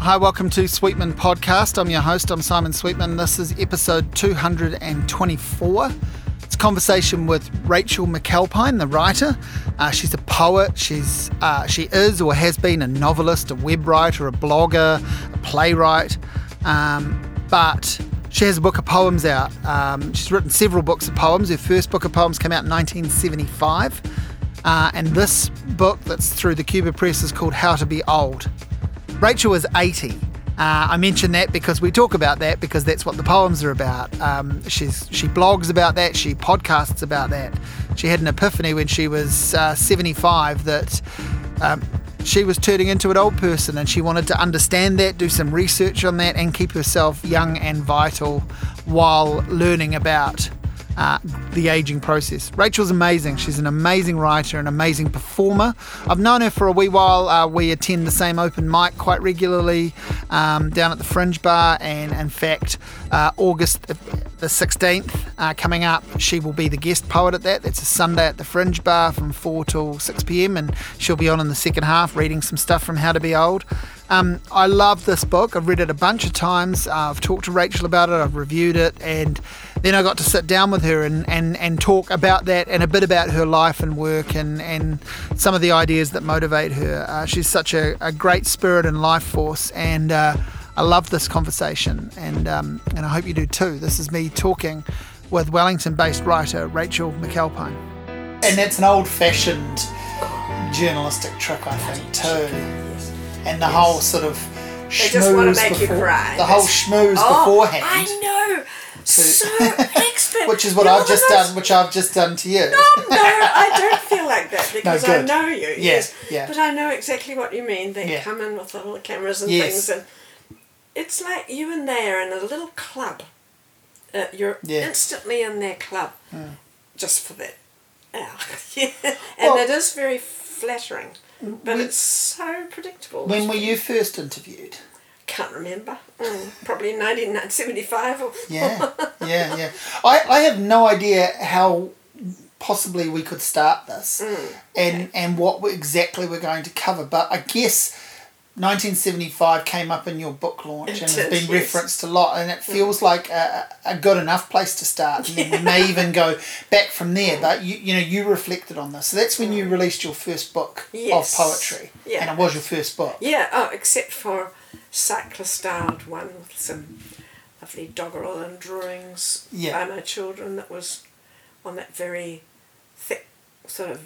Hi, welcome to Sweetman Podcast. I'm your host, I'm Simon Sweetman. This is episode 224. It's a conversation with Rachel McAlpine, the writer. Uh, she's a poet. She's uh, she is or has been a novelist, a web writer, a blogger, a playwright. Um, but she has a book of poems out. Um, she's written several books of poems. Her first book of poems came out in 1975. Uh, and this book that's through the Cuba Press is called How to Be Old. Rachel is 80. Uh, I mention that because we talk about that because that's what the poems are about. Um, she's she blogs about that. She podcasts about that. She had an epiphany when she was uh, 75 that um, she was turning into an old person and she wanted to understand that, do some research on that, and keep herself young and vital while learning about uh, the aging process. Rachel's amazing. She's an amazing writer, an amazing performer. I've known her for a wee while. Uh, we attend the same open mic quite regularly um, down at the Fringe Bar, and in fact, uh, August the 16th uh, coming up, she will be the guest poet at that. That's a Sunday at the Fringe Bar from 4 till 6 pm, and she'll be on in the second half reading some stuff from How to Be Old. Um, I love this book. I've read it a bunch of times. Uh, I've talked to Rachel about it. I've reviewed it, and then I got to sit down with her and, and, and talk about that and a bit about her life and work and, and some of the ideas that motivate her. Uh, she's such a, a, great spirit and life force, and uh, I love this conversation, and um, and I hope you do too. This is me talking with Wellington-based writer Rachel McAlpine, and that's an old-fashioned journalistic trick, I think, too and the yes. whole sort of schmooze before, you cry. the whole schmooze oh, beforehand. I know. So expert. which is what You're I've just most... done, which I've just done to you. No, no, I don't feel like that because no, I know you. Yeah, yes, yeah. But I know exactly what you mean. They yeah. come in with all the cameras and yes. things, and it's like you and they are in a little club. Uh, you're yeah. instantly in their club, mm. just for that. Yeah, and well, it is very flattering. But we, it's so predictable. When were you first interviewed? Can't remember. Mm, probably 1975 or. yeah, yeah, yeah. I, I have no idea how possibly we could start this mm, and, okay. and what exactly we're going to cover, but I guess 1975 came up in your book launch it and has been yes. referenced a lot, and it mm. feels mm. like a, a, good enough place to start. And yeah. we may even go back from there. Mm. But you, you know, you reflected on this. So that's when mm. you released your first book yes. of poetry, yeah. and it was your first book. Yeah. Oh, except for cyclostyled one with some lovely doggerel and drawings yeah. by my children. That was on that very thick sort of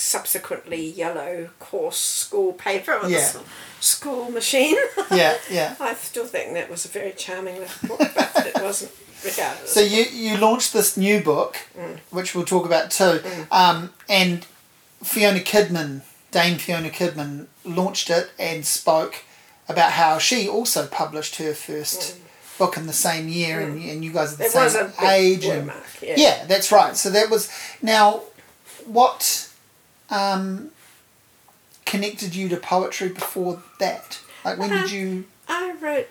subsequently yellow coarse school paper on yeah. the school machine. yeah, yeah. I still think that was a very charming little book, but it wasn't regardless. So you, you launched this new book, mm. which we'll talk about too, mm. um, and Fiona Kidman, Dame Fiona Kidman, launched it and spoke about how she also published her first. Mm book in the same year, mm. and, and you guys are the it same age. And, yeah. yeah, that's right. So that was now what um, connected you to poetry before that? Like when uh, did you? I wrote.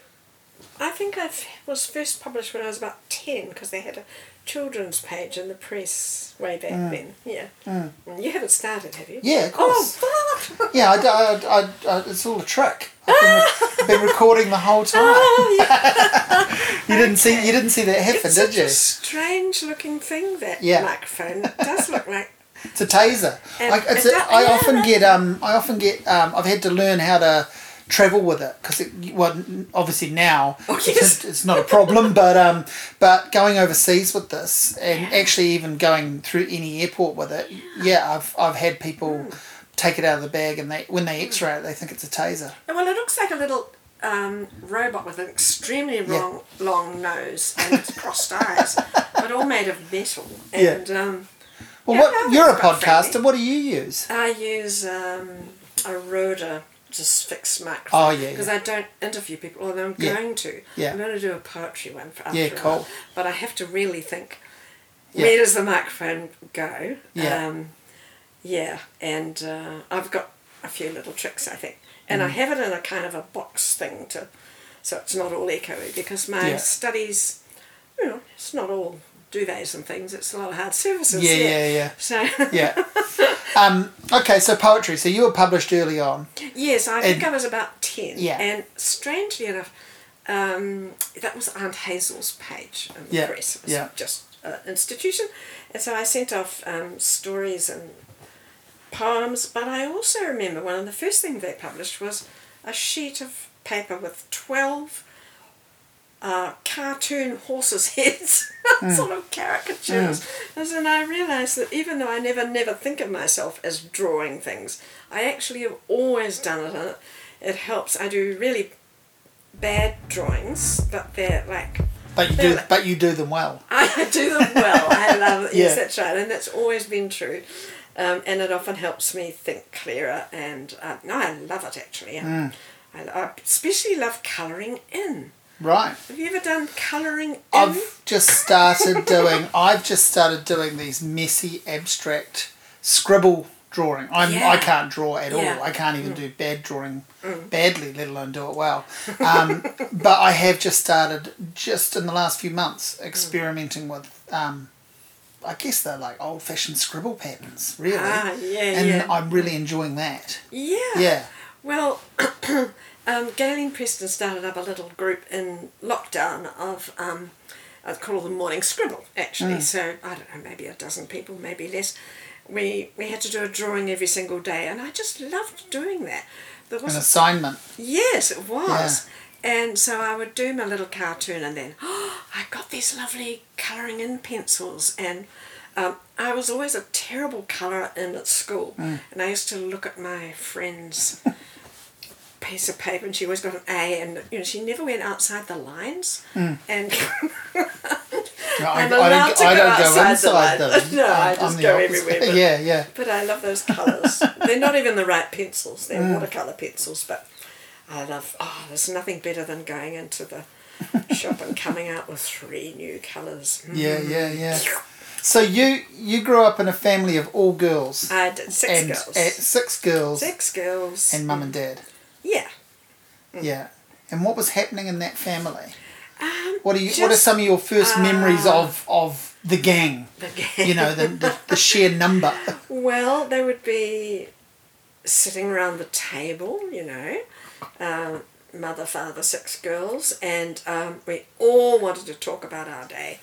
I think I was first published when I was about ten because they had a children's page in the press way back mm. then. Yeah. Mm. You haven't started, have you? Yeah, of course. Oh, yeah, I, I, I, I, it's all a trick. I've been, I've been recording the whole time. Oh, yeah. you didn't see you didn't see that happen, it's did you? It's a strange looking thing that yeah. microphone. It does look like it's a taser. Like it's a, I often get um I often get um I've had to learn how to travel with it because it well obviously now oh, yes. it's, not a problem but um but going overseas with this and actually even going through any airport with it yeah I've I've had people mm. take it out of the bag and they when they x-ray it they think it's a taser. And Well, it looks like a little um, robot with an extremely long yeah. long nose and crossed eyes, but all made of metal and. Yeah. Um, well, yeah, what you're a podcaster. Friendly. What do you use? I use um, a Rode just fixed microphone. Oh yeah. Because yeah. I don't interview people, although I'm yeah. going to. Yeah. I'm going to do a poetry one for after Yeah, cool. But I have to really think. Yeah. Where does the microphone go? Yeah. Um, yeah, and uh, I've got a few little tricks, I think, and mm. I have it in a kind of a box thing to, so it's not all echoey because my studies, you know, it's not all duvets and things. It's a lot of hard surfaces. Yeah, yeah, yeah. So yeah. Um, okay, so poetry. So you were published early on. Yes, I think I was about 10. Yeah. And strangely enough, um, that was Aunt Hazel's page in the Yeah, press. It was yeah. just an institution. And so I sent off um, stories and poems, but I also remember one of the first things they published was a sheet of paper with 12 uh, cartoon horses' heads, sort of caricatures. And then I realised that even though I never, never think of myself as drawing things, I actually have always done it, and it, helps. I do really bad drawings, but they're like But you do, like- but you do them well. I do them well. I love it. Yes, Yeah. that's right, and that's always been true. Um, and it often helps me think clearer. And uh, no, I love it actually. Mm. I, I especially love colouring in. Right. Have you ever done colouring in? I've just started doing. I've just started doing these messy abstract scribble drawing. I'm. Yeah. I can't draw at Yeah. all. I can't even do bad drawing badly, let alone do it well. Um, but I have just started, just in the last few months, experimenting with. Um, I guess they're like old fashioned scribble patterns, really. Ah, yeah, and yeah. I'm really enjoying that. yeah. Yeah. Well, um, Galen Preston started up a little group in lockdown of, um, I'd call them Morning Scribble, actually. Mm. So, I don't know, maybe a dozen people, maybe less. We, we had to do a drawing every single day, and I just loved doing that. There An was assignment. Yes, it was. And so I would do my little cartoon, and then oh, I got these lovely colouring in pencils. And um, I was always a terrible colourer in at school, and I used to look at my friend's piece of paper, and she always got an A, and you know she never went outside the lines. And No, I, I'm I allowed don't, to I go outside the inside line. them. No, I just go opposite. everywhere, but- yeah, yeah. But I love those colours. They're not even the right pencils. They're watercolour pencils, but I love. Oh, there's nothing better than going into the shop and coming out with three new colours. Mm. Yeah, yeah, yeah. So you you grew up in a family of all girls I did six and girls. uh, six girls six girls. and mum and dad. Yeah. Yeah. And what was happening in that family? Um, What are you? what are some of your first memories uh, of of the gang? the gang. You know, the the, the sheer number. Well, they would be sitting around the table, you know, um, mother, father, six girls, and um, we all wanted to talk about our day.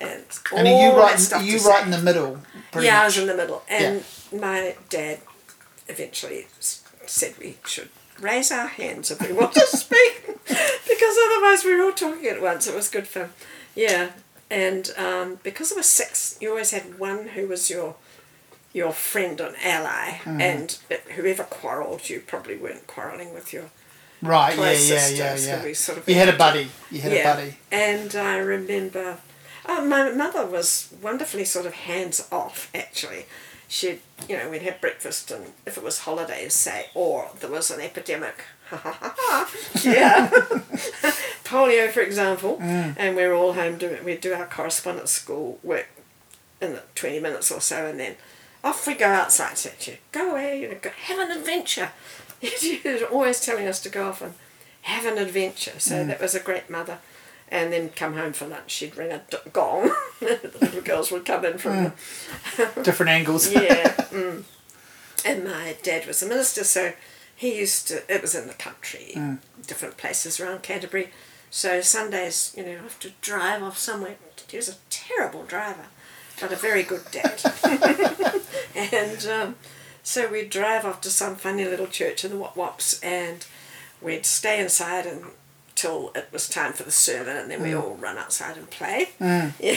And, And are you right? stuff Are you say. right in the middle? Yeah, I was in the middle. And my dad eventually said we should raise our hands if we want to speak because otherwise we were all talking at once. It was good fun. Yeah. And um, because there were six, you always had one who was your your friend and ally, Mm-hmm. and it- whoever quarrelled, you probably weren't quarrelling with your Right. Yeah. Yeah. Yeah. Yeah. sort of You had a buddy. You had a buddy. and I remember, oh, my mother was wonderfully sort of hands off, actually. She'd, you know, we'd have breakfast, and if it was holidays, say, or there was an epidemic, yeah, polio, for example, mm. and we're all home doing, we'd do our correspondence school work in the 20 minutes or so, and then off we go outside. Said, you go away, you know, go, have an adventure. She was always telling us to go off and have an adventure. So mm. that was a great mother. And then come home for lunch, she'd ring a d- gong. the little girls would come in from Different angles. yeah. Mm. And my dad was a minister, so he used to. It was in the country, different places around Canterbury. So Sundays, you know, I have to drive off somewhere. He was a terrible driver, but a very good dad. and um, so we'd drive off to some funny little church in the Wop Wops and we'd stay inside until it was time for the sermon and then we all run outside and play. Yeah.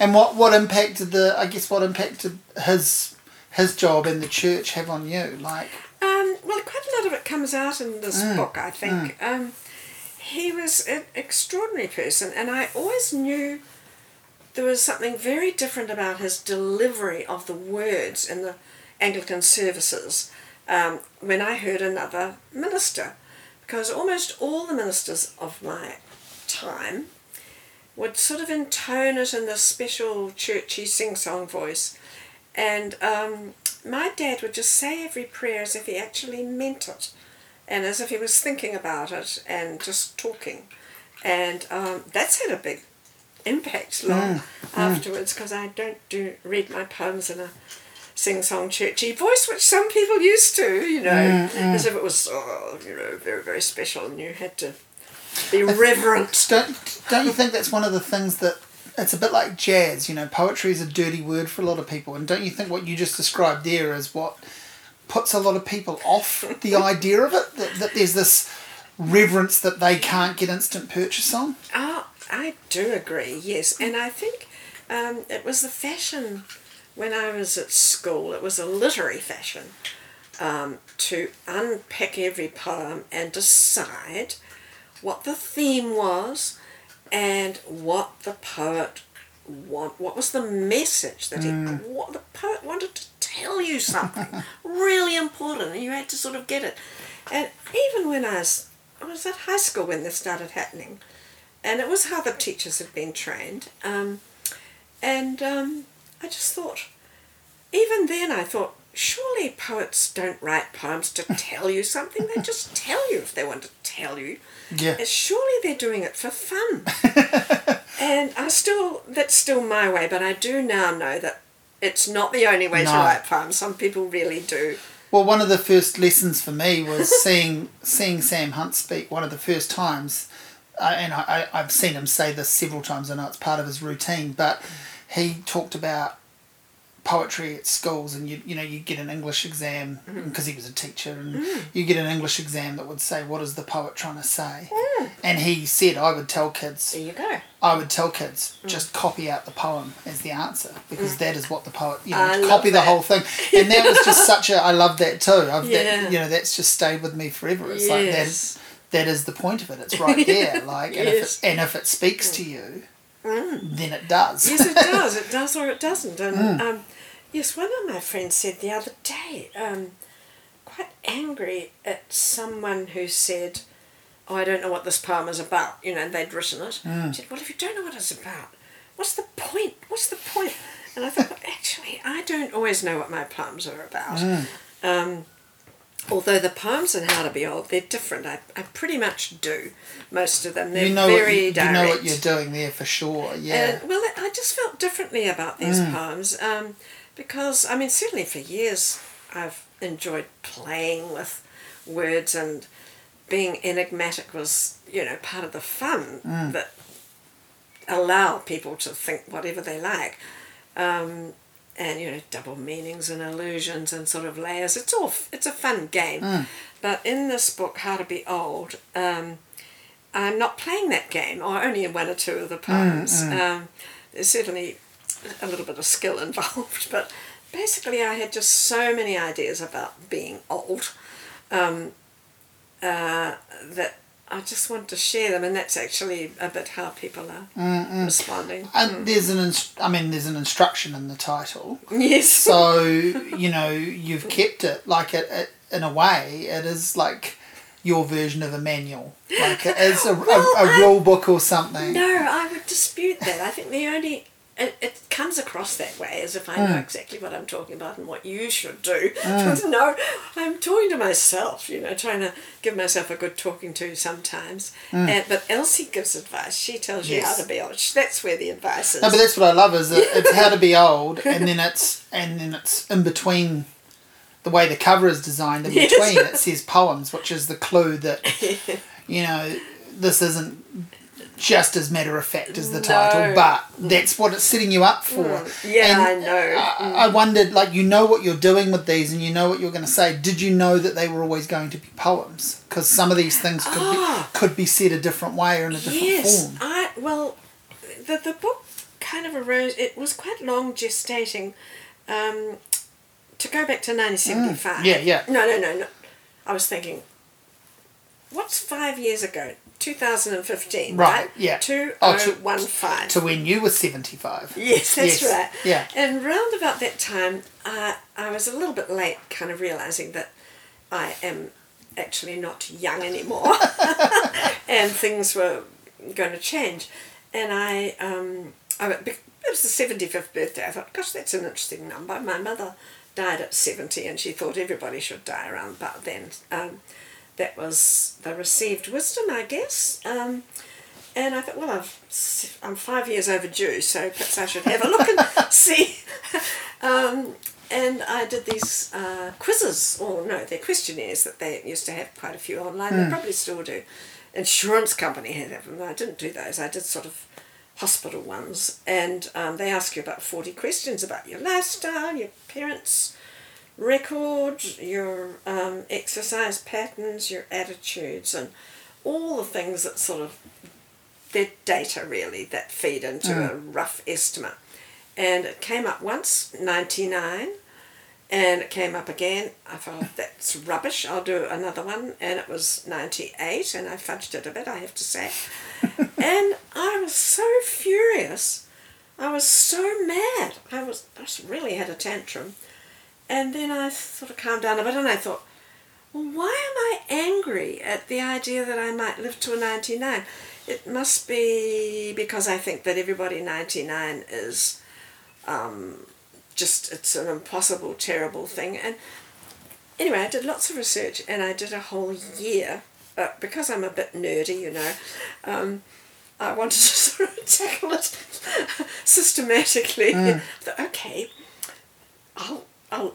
And what what impacted the? I guess what impacted his his job in the church have on you? Like. Um, well, quite a lot of it comes out in this book, I think. Um, he was an extraordinary person, and I always knew there was something very different about his delivery of the words in the Anglican services um, when I heard another minister, because almost all the ministers of my time would sort of intone it in this special churchy sing-song voice, and um, my dad would just say every prayer as if he actually meant it, and as if he was thinking about it and just talking, and um, that's had a big impact long afterwards because I don't do read my poems in a sing song churchy voice, which some people used to, you know, mm, mm. as if it was, oh, you know, very, very special and you had to be reverent. Don't, don't you think that's one of the things that it's a bit like jazz, you know, poetry is a dirty word for a lot of people. And don't you think what you just described there is what puts a lot of people off the idea of it? That, that there's this reverence that they can't get instant purchase on? Oh, I do agree, yes. And I think um, it was the fashion when I was at school, it was a literary fashion um, to unpick every poem and decide what the theme was and what the poet want what was the message that he mm. what the poet wanted to tell you something really important and you had to sort of get it and even when I was I was at high school when this started happening and it was how the teachers had been trained um, and um, I just thought even then I thought surely poets don't write poems to tell you something they just tell you if they want to tell you yeah. Surely they're doing it for fun. and I still, that's still my way, but I do now know that it's not the only way no. to write poems. Some people really do. Well, one of the first lessons for me was seeing seeing Sam Hunt speak. One of the first times, uh, and I, I've seen him say this several times. I know it's part of his routine, but he talked about poetry at schools and you you know you get an English exam because mm-hmm. he was a teacher and mm. you get an English exam that would say what is the poet trying to say mm. and he said I would tell kids there you go I would tell kids mm. just copy out the poem as the answer because mm. that is what the poet you know copy the whole thing and that was just such a I love that too I've yeah. that, you know that's just stayed with me forever it's yes. like that that is the point of it it's right there like and, yes. if it, and if it speaks to you Mm. then it does. yes, it does. It does or it doesn't. And mm. um, Yes, one of my friends said the other day, um, quite angry at someone who said, Oh, I don't know what this poem is about. You know, they'd written it. Mm. said, Well, if you don't know what it's about, what's the point? What's the point? And I thought, well, actually, I don't always know what my poems are about. Mm. Um, although the poems in How to Be Old, they're different. I, I pretty much do most of them. They're you know very what, direct. You know what you're doing there for sure, yeah. well, I just felt differently about these mm. poems. Um, because I mean certainly for years I've enjoyed playing with words and being enigmatic was you know part of the fun mm. that allow people to think whatever they like um, and you know double meanings and illusions and sort of layers it's all it's a fun game mm. but in this book how to be old um, i'm not playing that game or only in one or two of the poems mm, mm. um, there's certainly a little bit of skill involved, but basically I had just so many ideas about being old um, uh, that I just want to share them, and that's actually a bit how people are Mm-mm. responding. And mm. there's an, inst- I mean, there's an instruction in the title. Yes. So you know you've kept it like it, it in a way. It is like your version of a manual, like it is a, well, a, a rule book or something. No, I would dispute that. I think the only it, it comes across that way as if I know mm. exactly what I'm talking about and what you should do. Mm. no, I'm talking to myself, you know, trying to give myself a good talking to sometimes. Mm. And, but Elsie gives advice. She tells yes. you how to be old. That's where the advice is. No, but that's what I love is that it's how to be old, and then it's and then it's in between. The way the cover is designed in yes. between, it says poems, which is the clue that you know this isn't just as matter of fact as the no. title, but that's what it's setting you up for. Mm. Yeah, and I know. I, mm. I, wondered, like, you know what you're doing with these, and you know what you're going to say. Did you know that they were always going to be poems? Because some of these things could oh. be, ah. could be said a different way or in a different yes, form. I well, the the book kind of arose. It was quite long gestating. Um, to go back to nineteen seventy five. Mm. Yeah, yeah. No, no, no, no. I was thinking, what's five years ago? 2015, right? right? Yeah. 2015. Oh, to, to when you were 75. Yes, that's yes. right. Yeah. And round about that time, uh, I was a little bit late kind of realizing that I am actually not young anymore and things were going to change. And I, um, I, it was the 75th birthday. I thought, gosh, that's an interesting number. My mother died at 70 and she thought everybody should die around about then. Um, that was the received wisdom, I guess. Um, and I thought, well, I've, I'm five years overdue, so perhaps I should have a look and see. Um, and I did these uh, quizzes, or no, they're questionnaires that they used to have quite a few online. Mm. They hmm. probably still do. Insurance company had them. I didn't do those. I did sort of hospital ones, and um, they ask you about forty questions about your lifestyle, your parents' record, your um, exercise patterns, your attitudes, and all the things that sort of they're data really that feed into mm. a rough estimate and it came up once, 99, and it came up again. I thought, that's rubbish, I'll do another one, and it was 98, and I fudged it a bit, I have to say. and I was so furious. I was so mad. I was I really had a tantrum. And then I sort of calmed down a bit and I thought, well, why am I angry at the idea that I might live to a 99? It must be because I think that everybody 99 is um, just it's an impossible, terrible thing. And anyway, I did lots of research and I did a whole year. Uh, because I'm a bit nerdy, you know, um, I wanted to sort of tackle it systematically. Mm. okay, I'll, I'll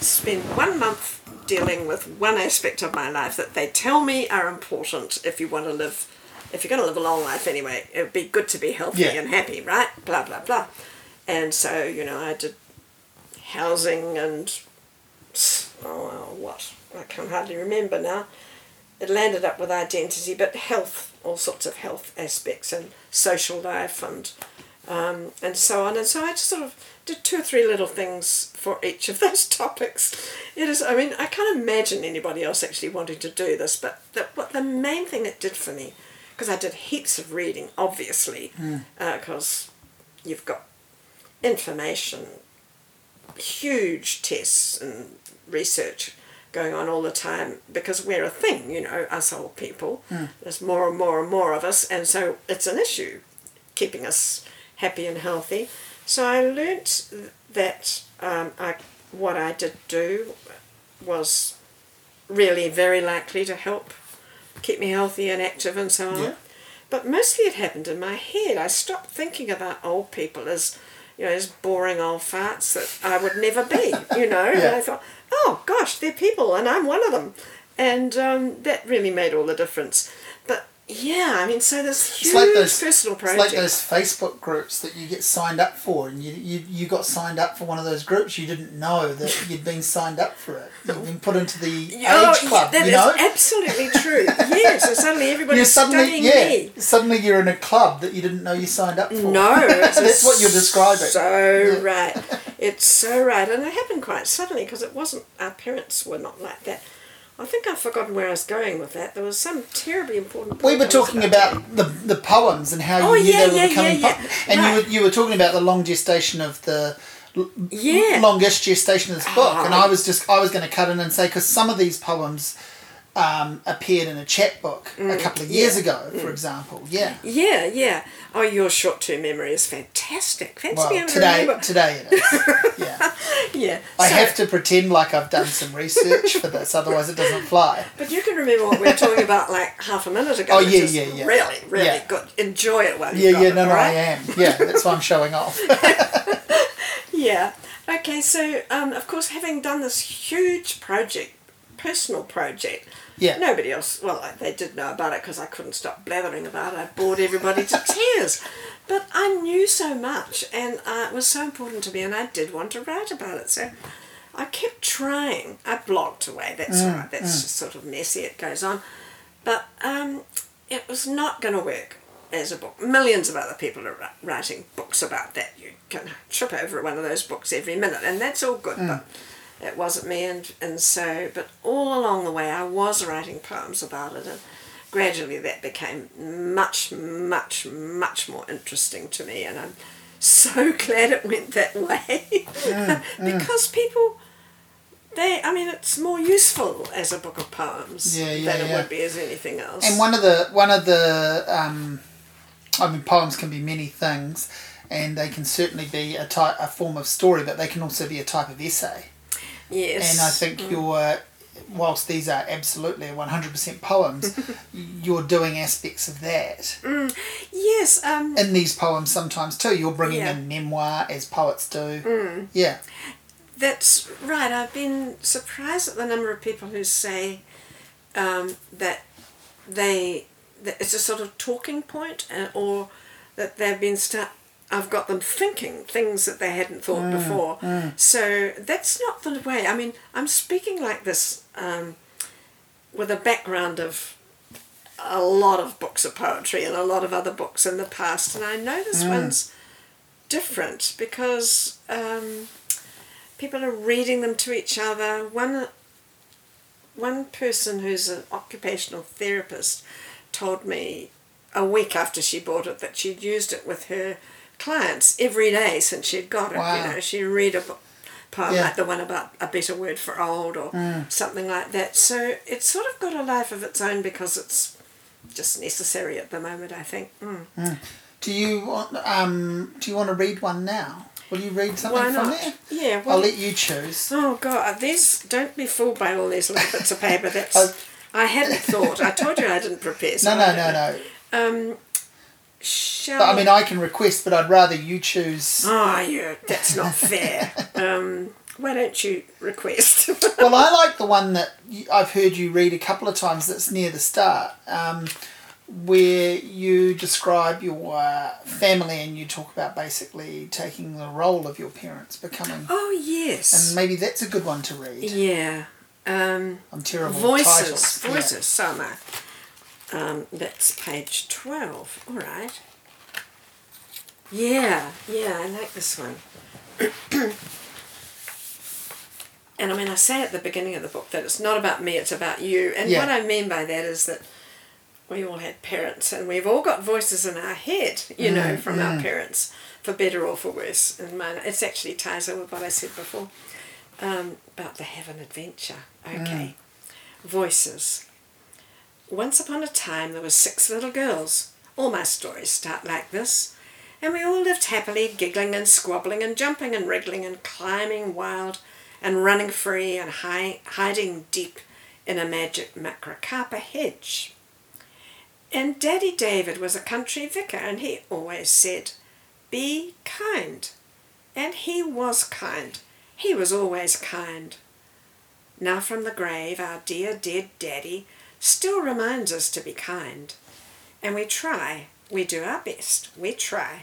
spend one month dealing with one aspect of my life that they tell me are important if you want to live, if you're going to live a long life anyway. It would be good to be healthy yeah. and happy, right? Blah, blah, blah. And so, you know, I did housing and, oh, what? I can hardly remember now. It landed up with identity, but health, all sorts of health aspects and social life and um, and so on. And so I just sort of did two or three little things for each of those topics. It is, I mean, I can't imagine anybody else actually wanting to do this, but the, what the main thing it did for me, because I did heaps of reading, obviously, because mm. uh, you've got information, huge tests and research going on all the time because we're a thing, you know, us old people. Mm. There's more and more and more of us, and so it's an issue keeping us happy and healthy. So I learnt that um, I, what I did do was really very likely to help keep me healthy and active and so on. Yeah. But mostly it happened in my head. I stopped thinking about old people as you know, those boring old farts that I would never be, you know. yeah. And I thought, oh gosh, they're people and I'm one of them. And um, that really made all the difference. Yeah, I mean, so there's huge like those, personal projects. It's like those Facebook groups that you get signed up for, and you, you you got signed up for one of those groups. You didn't know that you'd been signed up for it. You've been put into the oh, age club. That you know? absolutely true. yeah, so suddenly everybody's suddenly, studying yeah, me. Suddenly you're in a club that you didn't know you signed up for. No, that's what you're describing. So yeah. right, it's so right, and it happened quite suddenly because it wasn't. Our parents were not like that I think I've forgotten where I was going with that. There was some terribly important. We were talking about, about the the poems and how oh, you knew yeah, they were yeah, becoming yeah, yeah. and you were you were talking about the long gestation of the yeah. longest gestation of this book, oh, and I ah. was just I was going to cut in and say because some of these poems um, appeared in a chapbook mm, a couple of years yeah, ago, for mm. example. Yeah. Yeah, yeah. Oh, your short-term memory is fantastic. Fancy well, today, to today it is. Yeah. yeah. I so, have to pretend like I've done some research for this, otherwise it doesn't fly. But you can remember what we were talking about like half a minute ago. Oh yeah, yeah, yeah. Really, really yeah. good. Enjoy it while you Yeah, yeah. It, no, no, right? I am. Yeah, that's why I'm showing off. yeah. Okay, so um, of course, having done this huge project, personal project yeah. Nobody else, well, they did know about it because I couldn't stop blathering about it. I bored everybody to tears. But I knew so much and uh, it was so important to me and I did want to write about it. So I kept trying. I blocked away, that's mm, right, that's mm. just sort of messy, it goes on. But um, it was not going to work as a book. Millions of other people are writing books about that. You can trip over one of those books every minute, and that's all good. Mm. But it wasn't me and, and so but all along the way I was writing poems about it and gradually that became much much much more interesting to me and I'm so glad it went that way mm, because mm. people they I mean it's more useful as a book of poems yeah, yeah, than yeah. it would be as anything else and one of the one of the um, I mean poems can be many things and they can certainly be a type a form of story but they can also be a type of essay Yes. And I think mm. you're, whilst these are absolutely 100% poems, you're doing aspects of that. Mm. Yes. Um, in these poems sometimes too. You're bringing yeah. in memoir as poets do. Mm. Yeah. That's right. I've been surprised at the number of people who say um, that they that it's a sort of talking point, uh, or that they've been start. I've got them thinking things that they hadn't thought mm, before. Mm. So that's not the way. I mean, I'm speaking like this um, with a background of a lot of books of poetry and a lot of other books in the past, and I know this mm. one's different because um, people are reading them to each other. One one person who's an occupational therapist told me a week after she bought it that she'd used it with her clients every day since she'd got it. Wow. You know, she'd read a book, poem yeah. like the one about a better word for old or mm. something like that. So it's sort of got a life of its own because it's just necessary at the moment. I think. Mm. Mm. Do you want um Do you want to read one now? Will you read something from there? Yeah. Well, I'll let you choose. Oh God, these don't be fooled by all these little bits of paper. That's. I hadn't thought. I told you I didn't prepare. So no, no, no, no. Um, shall I mean, I can request, but I'd rather you choose. Oh, yeah, that's not fair. um, why don't you request? well, I like the one that I've heard you read a couple of times. That's near the start. Um, where you describe your uh, family and you talk about basically taking the role of your parents, becoming. Oh yes. And maybe that's a good one to read. Yeah. Um, I'm terrible. Voices. Voices. Yeah. Summer. Um, that's page twelve. All right. Yeah. Yeah. I like this one. and I mean, I say at the beginning of the book that it's not about me; it's about you. And yeah. what I mean by that is that we all had parents and we've all got voices in our head, you mm, know, from mm. our parents, for better or for worse. And mine, it actually ties in with what I said before um, about the heaven adventure. Okay. Mm. Voices. Once upon a time there were six little girls. All my stories start like this. And we all lived happily, giggling and squabbling and jumping and wriggling and climbing wild and running free and hi- hiding deep in a magic macrocarpa hedge. And Daddy David was a country vicar, and he always said, Be kind. And he was kind. He was always kind. Now from the grave, our dear dead Daddy still reminds us to be kind. And we try, we do our best, we try.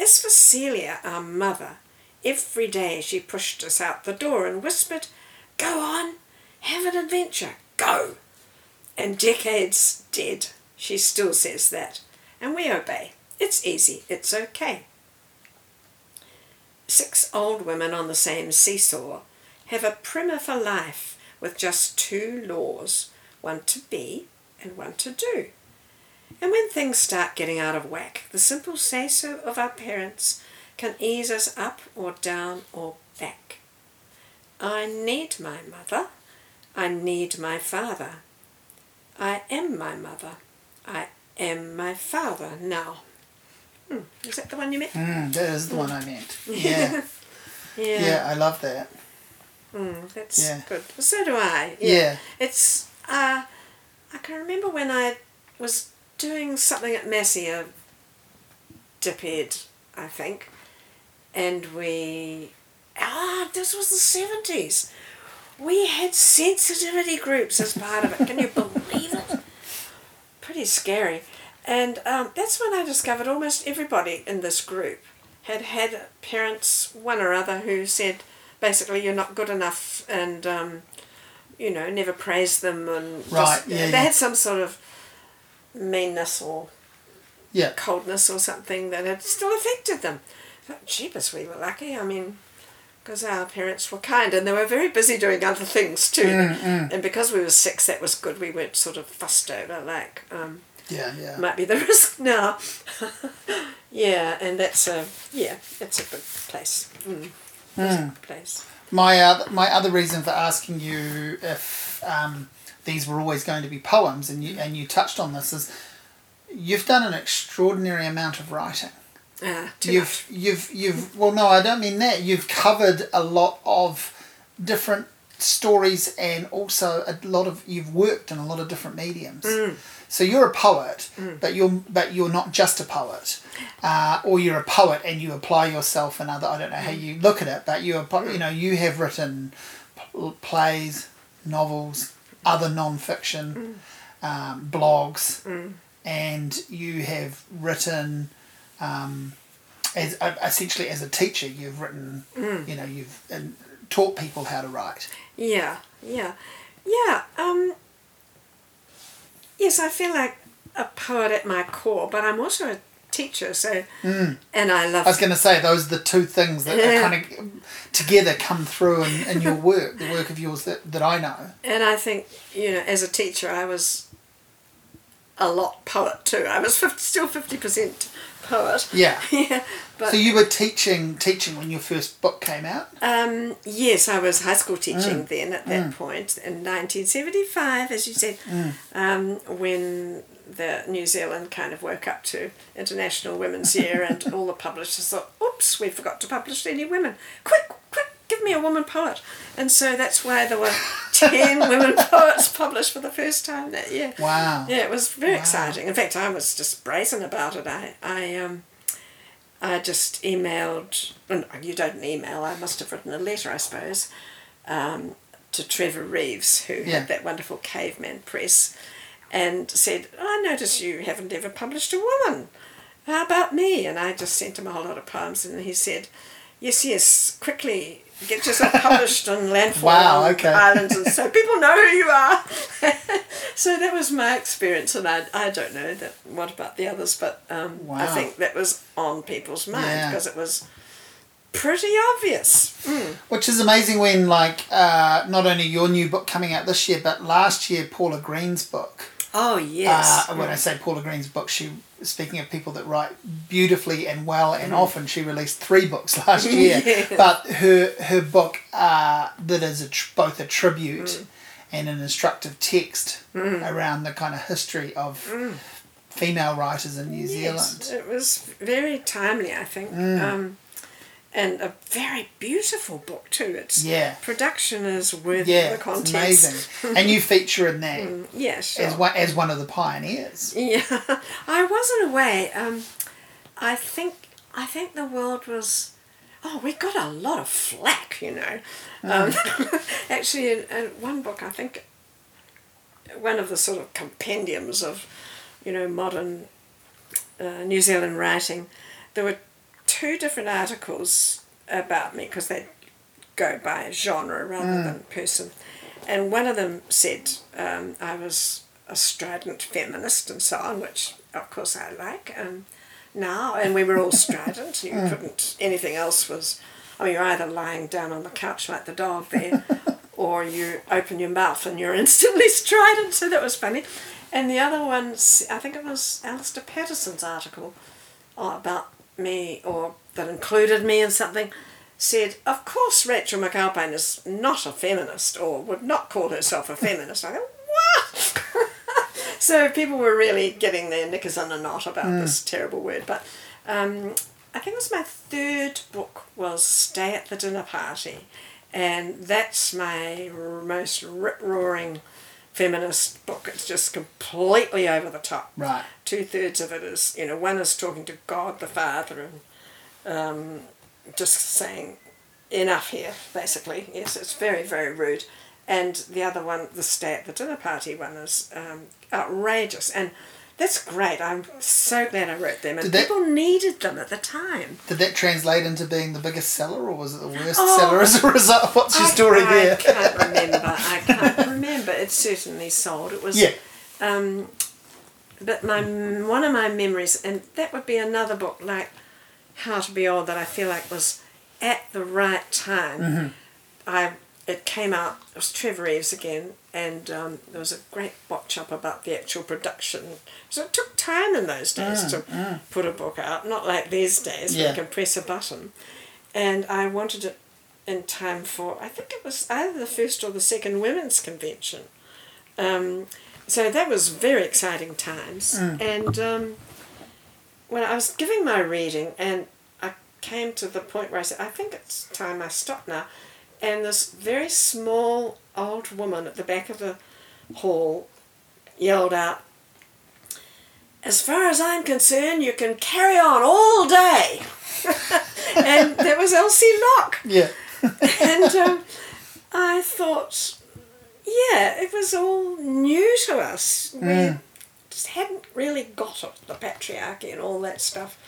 As for Celia, our mother, every day she pushed us out the door and whispered, Go on, have an adventure, go and decades dead, she still says that. And we obey. It's easy, it's okay. Six old women on the same seesaw have a primer for life with just two laws one to be and one to do. And when things start getting out of whack, the simple say so of our parents can ease us up or down or back. I need my mother. I need my father. I am my mother. I am my father now. Hmm. Is that the one you meant? Mm, that is the one I meant. Yeah. yeah. Yeah, I love that. Mm, that's yeah. good. So do I. Yeah. yeah. It's, uh, I can remember when I was doing something at Massey, a DipEd, I think, and we, ah, this was the 70s we had sensitivity groups as part of it. Can you believe it? Pretty scary. And um, that's when I discovered almost everybody in this group had had parents, one or other, who said basically you're not good enough and, um, you know, never praise them. And right, just, yeah, they yeah. had some sort of meanness or yeah. coldness or something that had still affected them. But, jeepers, we were lucky. I mean, because our parents were kind and they were very busy doing other things too. Mm, mm. And because we were six, that was good. We weren't sort of fussed over like. Um, yeah, yeah. Might be the risk now. yeah, and that's a yeah, that's a good place. Mm. Mm. Place. My other my other reason for asking you if um, these were always going to be poems, and you and you touched on this is you've done an extraordinary amount of writing. Uh, you've much. you've you've well no I don't mean that you've covered a lot of different stories and also a lot of you've worked in a lot of different mediums. Mm. So you're a poet, Mm. but you're but you're not just a poet, uh, or you're a poet and you apply yourself in other. I don't know how Mm. you look at it, but you're you know you have written p- plays, novels, other non-fiction, um, blogs, and you have written. Um, as uh, essentially as a teacher, you've written, you know, you've and taught people how to write. Yeah, yeah, yeah. Um, yes, I feel like a poet at my core, but I'm also a teacher. So, mm. and I love. I was going to say those are the two things that Yeah. kind of together come through in, in your work, the work of yours that, that I know. And I think, you know, as a teacher, I was a lot poet too. I was 50, still 50% poet. Yeah. yeah. But So you were teaching teaching when your first book came out. um, yes, I was high school teaching then at that point in 1975, as you said, um, when the New Zealand kind of woke up to International Women's Year and all the publishers thought, oops, we forgot to publish any women. Quick, quick, give me a woman poet. And so that's why there were 10 women poets published for the first time that year. Wow. Yeah, it was very Wow. exciting. In fact, I was just brazen about it. I, I, um, I just emailed. well, no, You don't email. I must have written a letter, I suppose, um, to Trevor Reeves, who Yeah. had that wonderful Caveman Press, and said, "I notice you haven't ever published a woman. How about me?" And I just sent him a whole lot of poems, and he said, "Yes, yes, quickly." Get yourself published on Landfall Wow, okay. Islands, and so people know who you are. so that was my experience, and I, I don't know that what about the others, but um, I think that was on people's mind Yeah. because it was pretty obvious. Mm. Which is amazing when like uh, not only your new book coming out this year, but last year Paula Green's book. Oh yes, Uh, when I say Paula Green's book, she speaking of people that write beautifully and well, and often she released three books last year. Yes. But her her book uh, that is a tr- both a tribute and an instructive text around the kind of history of female writers in New Zealand. It was very timely, I think, Mm. um, and a very beautiful book too. Its Yeah. production is worth Yeah, the it's contents. amazing, and you feature in that Yeah, sure. as one as one of the pioneers. Yeah, I wasn't away. Um, I think I think the world was. Oh, we got a lot of flack, you know. Um, actually, in, in one book, I think one of the sort of compendiums of, you know, modern uh, New Zealand writing, there were two different articles about me because they go by genre rather than person. And one of them said um, I was a strident feminist and so on, which of course I like um, now. And we were all strident. You couldn't, anything else was, I mean, you're either lying down on the couch like the dog there, or you open your mouth and you're instantly strident. So that was funny. And the other one, I think it was Alistair Paterson's article uh, about me, or that included me in something, said, Of course, Rachel McAlpine is not a feminist, or would not call herself a feminist. I go, What? so people were really getting their knickers in a knot about this terrible word. But um, I think it was my third book was Stay at the Dinner Party. And that's my r- most rip roaring feminist book. It's just completely over the top Right. two thirds of it is you know one is talking to God the Father and um, just saying enough here basically yes it's very very rude and the other one the stay at the dinner party one is um, outrageous and that's great I'm so glad I wrote them and that- people needed them at the time Did that translate into being the biggest seller, or was it the worst Oh. seller as a result? What's your I- story I, there? I can't remember I can't remember it certainly sold it was Yeah. Um, but my one of my memories, and that would be another book like How to Be Old that I feel like was at the right time. Mm-hmm. I it came out. It was Trevor Reeves again, and um, there was a great botch up about the actual production. So it took time in those days to put a book out, not like these days where Mm, you can press a button. And I wanted it in time for I think it was either the first or the second women's convention. Um, so that was very exciting times. And um, when I was giving my reading, and I came to the point where I said, I think it's time I stop now. And this very small old woman at the back of the hall yelled out, As far as I'm concerned, you can carry on all day. and there was Elsie Locke. Yeah. and um, I thought, yeah, it was all new to us. We Mm. just hadn't really got it, the patriarchy and all that stuff,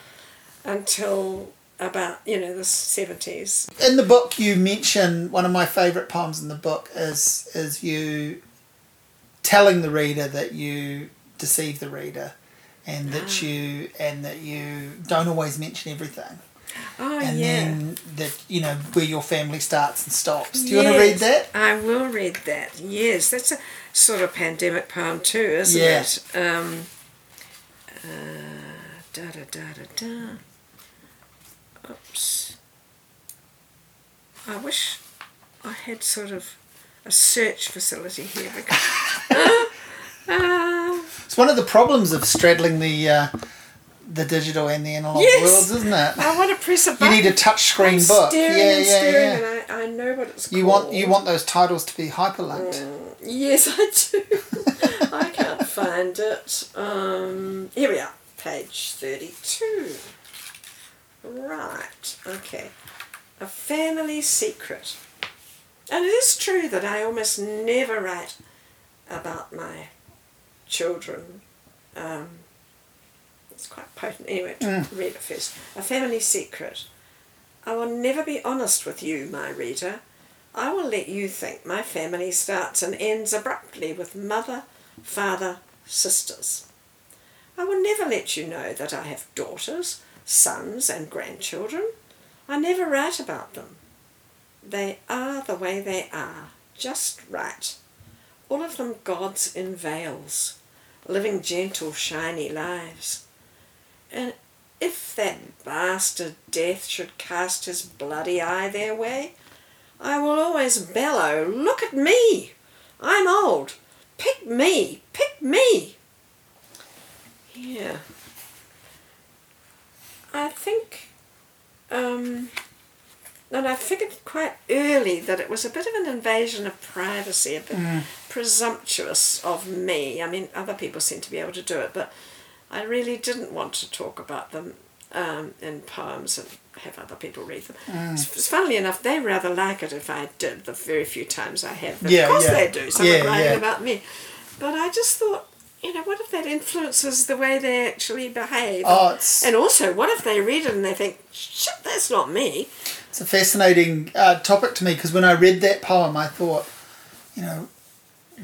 until about, you know, the 70s. In the book, you mention one of my favourite poems in the book is is you telling the reader that you deceive the reader, and that you and that you don't always mention everything, Oh, and yeah. then that you know where your family starts and stops. Do you want to read that? I will read that. Yes, that's a sort of pandemic poem too, isn't Yeah. it? Um, uh, da da da da da. Oops. I wish I had sort of a search facility here because. uh, It's one of the problems of straddling the uh, the digital and the analog Yes. worlds, isn't it? I want to press a You need a touchscreen book. Staring yeah, and yeah, staring, yeah. and I, I know what it's You called. want you want those titles to be hyperlinked. Yes, I do. I can't find it. Um, here we are, page 32. Right, okay. A family secret. And it is true that I almost never write about my children. Um, it's quite potent. Anyway, to read it first. A family secret. I will never be honest with you, my reader. I will let you think my family starts and ends abruptly with mother, father, sisters. I will never let you know that I have daughters, sons, and grandchildren. I never write about them. They are the way they are, just right. All of them gods in veils, living gentle, shiny lives. And if that bastard death should cast his bloody eye their way, I will always bellow, Look at me! I'm old! Pick me! Pick me! Yeah. I think, um, and I figured quite early that it was a bit of an invasion of privacy, a bit presumptuous of me. I mean, other people seem to be able to do it, but I really didn't want to talk about them um, in poems and have other people read them. It's Funnily enough, they rather like it if I did the very few times I have. them. Yeah, of course yeah. they do. Someone Yeah, writing yeah. about me. But I just thought, you know, what if that influences the way they actually behave? Oh, it's And also, what if they read it and they think, shit, that's not me? it's a fascinating uh, topic to me because when I read that poem, I thought, you know,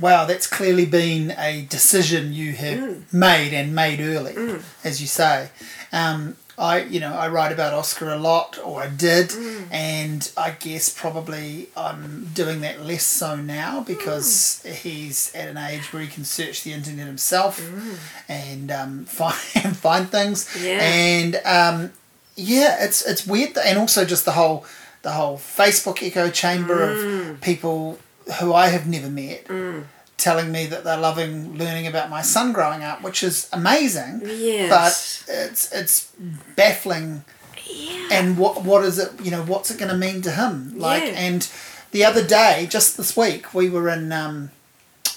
wow, that's clearly been a decision you have Mm. made and made early, as you say. Um, I, you know, I write about Oscar a lot, or I did, Mm. and I guess probably I'm doing that less so now because Mm. he's at an age where he can search the internet himself Mm. and um, find find things. Yeah. And um, yeah, it's it's weird, th- and also just the whole the whole Facebook echo chamber Mm. of people who I have never met telling me that they're loving learning about my son growing up, which is amazing. Yes. But it's it's baffling. Yeah. And what what is it? You know, what's it going to mean to him? Like, Yeah. and the other day, just this week, we were in. Um,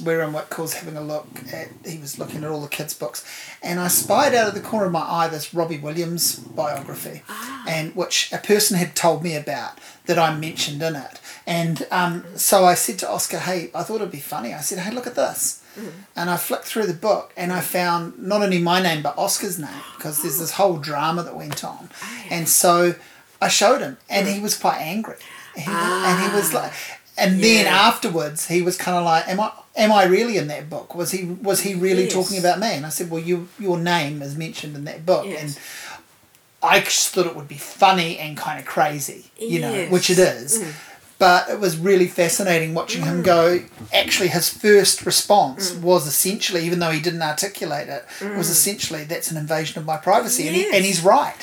we were in Whitcoulls having a look at he was looking at all the kids books and i spied out of the corner of my eye this robbie williams biography and which a person had told me about that i mentioned in it and um, so i said to oscar hey i thought it'd be funny. I said hey look at this. Mm. And i flicked through the book and i found not only my name but oscar's name because there's this whole drama that went on. Oh, and so i showed him and he mm. was quite angry. He, and he was like ah, and then Yeah. afterwards he was kind of like am i am i really in that book? Was he was he really Yes. talking about me? And i said well you your name is mentioned in that book. Yes. and i just thought it would be funny and kind of crazy you know which it is mm. But it was really fascinating watching him go. Actually his first response mm. was essentially even though he didn't articulate it was mm. essentially that's an invasion of my privacy and, he, and he's right.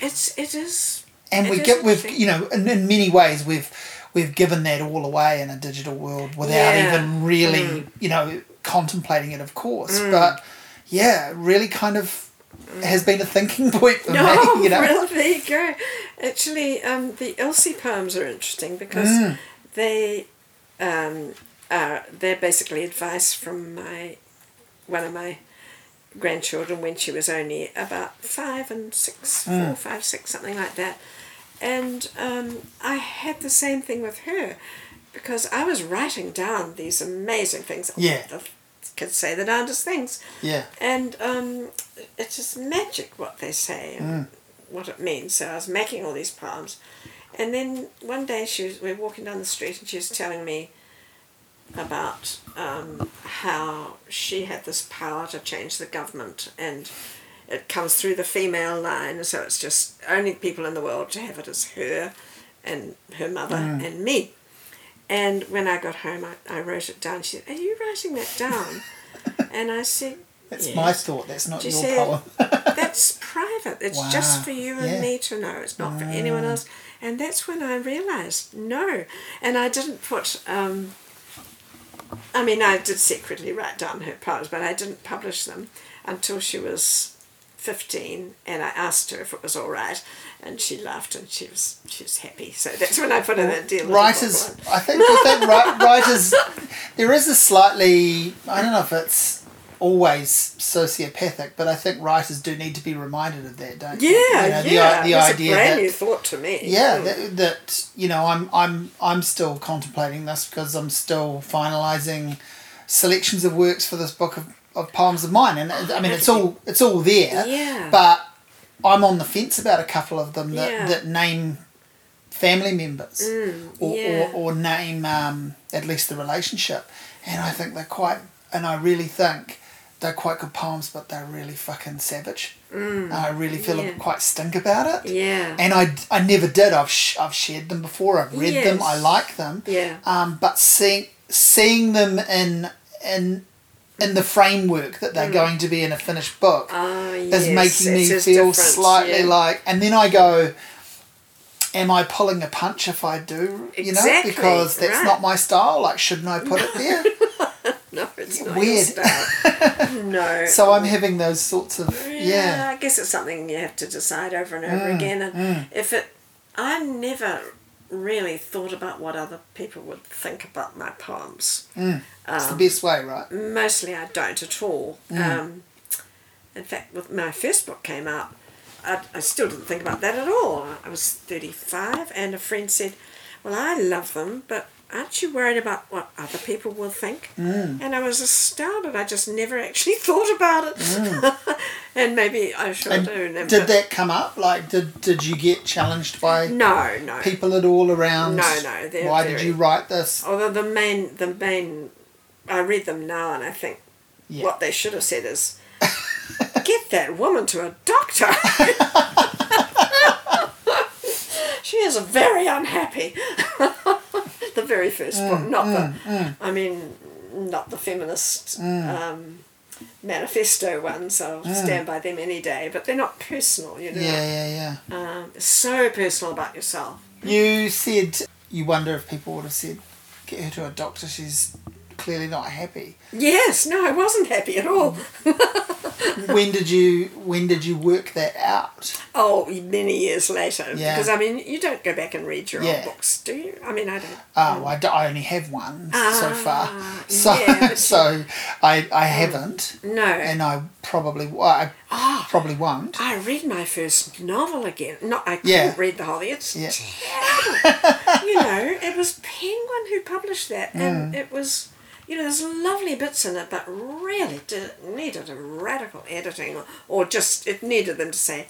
It's, it is. and it we is get we've you know in, in many ways we've we've given that all away in a digital world without Yeah. even really mm. you know contemplating it of course. But yeah really kind of has been a thinking point for No, me you know well, there you go. Actually, um, the Elsie poems are interesting because they um, are they're basically advice from my one of my grandchildren when she was only about five and six, mm. four, five, six, something like that. And um, I had the same thing with her because I was writing down these amazing things. Yeah. The kids say the darndest things. Yeah. And um, it's just magic what they say and mm. what it means. So I was making all these poems. And then one day she was, we were walking down the street and she was telling me about um, how she had this power to change the government and it comes through the female line so it's just only people in the world to have it as her and her mother mm. and me and when i got home I, I wrote it down. She said are you writing that down? And i said that's my thought. That's not she your said, poem. That's private. It's wow. just for you and yeah. me to know. It's not for anyone else. And that's when i realized no. And i didn't put um, I mean, I did secretly write down her poems, but I didn't publish them until she was 15 and I asked her if it was all right and she laughed and she was she was happy so that's when I put in that deal writers I think I think writers there is a slightly I don't know if it's always sociopathic, but I think writers do need to be reminded of that, don't yeah, you? know, the, yeah. The, the idea a brand that, new thought to me. Yeah, mm. that, that, you know I'm I'm I'm still contemplating this because I'm still finalising selections of works for this book of, of poems of mine, and I mean it's all it's all there. Yeah. But I'm on the fence about a couple of them that, yeah. that name family members mm, or, yeah. or, or name um, at least the relationship, and I think they're quite. And I really think they're quite good poems, but they're really fucking savage. Mm, I really feel yeah. quite stink about it. Yeah. And I, I never did. I've sh- I've shared them before. I've read yes. them. I like them. Yeah. Um, but seeing seeing them in in in the framework that they're mm. going to be in a finished book is yes, making me feel slightly yeah. like. And then I go. Am I pulling a punch if I do? You exactly, know, because that's right. not my style. Like, shouldn't I put it there? no, it's not weird. no. So I'm having those sorts of yeah, yeah. I guess it's something you have to decide over and over mm, again. And mm. if it, I never really thought about what other people would think about my poems. Mm. It's um, the best way, right? Mostly, I don't at all. Mm. Um, in fact, when my first book came out, I, I still didn't think about that at all. I was thirty five, and a friend said, "Well, I love them, but." Aren't you worried about what other people will think? Mm. And I was astounded. I just never actually thought about it. Mm. and maybe I should and do. Never. Did that come up? Like, did, did you get challenged by no, no people at all around? No, no. Why very, did you write this? Although the main, the main, I read them now and I think yeah. what they should have said is, get that woman to a doctor. she is very unhappy the very first mm, book, not mm, the, mm. I mean, not the feminist mm. um, manifesto ones. I'll mm. stand by them any day, but they're not personal, you know. Yeah, yeah, yeah. Um, so personal about yourself. You said you wonder if people would have said, get her to a doctor, she's clearly not happy. Yes, no, I wasn't happy at all. when did you when did you work that out? Oh, many years later. Yeah. Because I mean, you don't go back and read your yeah. old books, do you? I mean, I don't. Oh, I, do, I only have one ah, so far. So yeah, so I I haven't. No. And I probably I oh, probably won't. I read my first novel again. Not I couldn't yeah. read the whole. It's yeah. terrible. you know, it was Penguin who published that, and mm. it was you know, there's lovely bits in it, but really did, needed a radical editing, or, or just it needed them to say,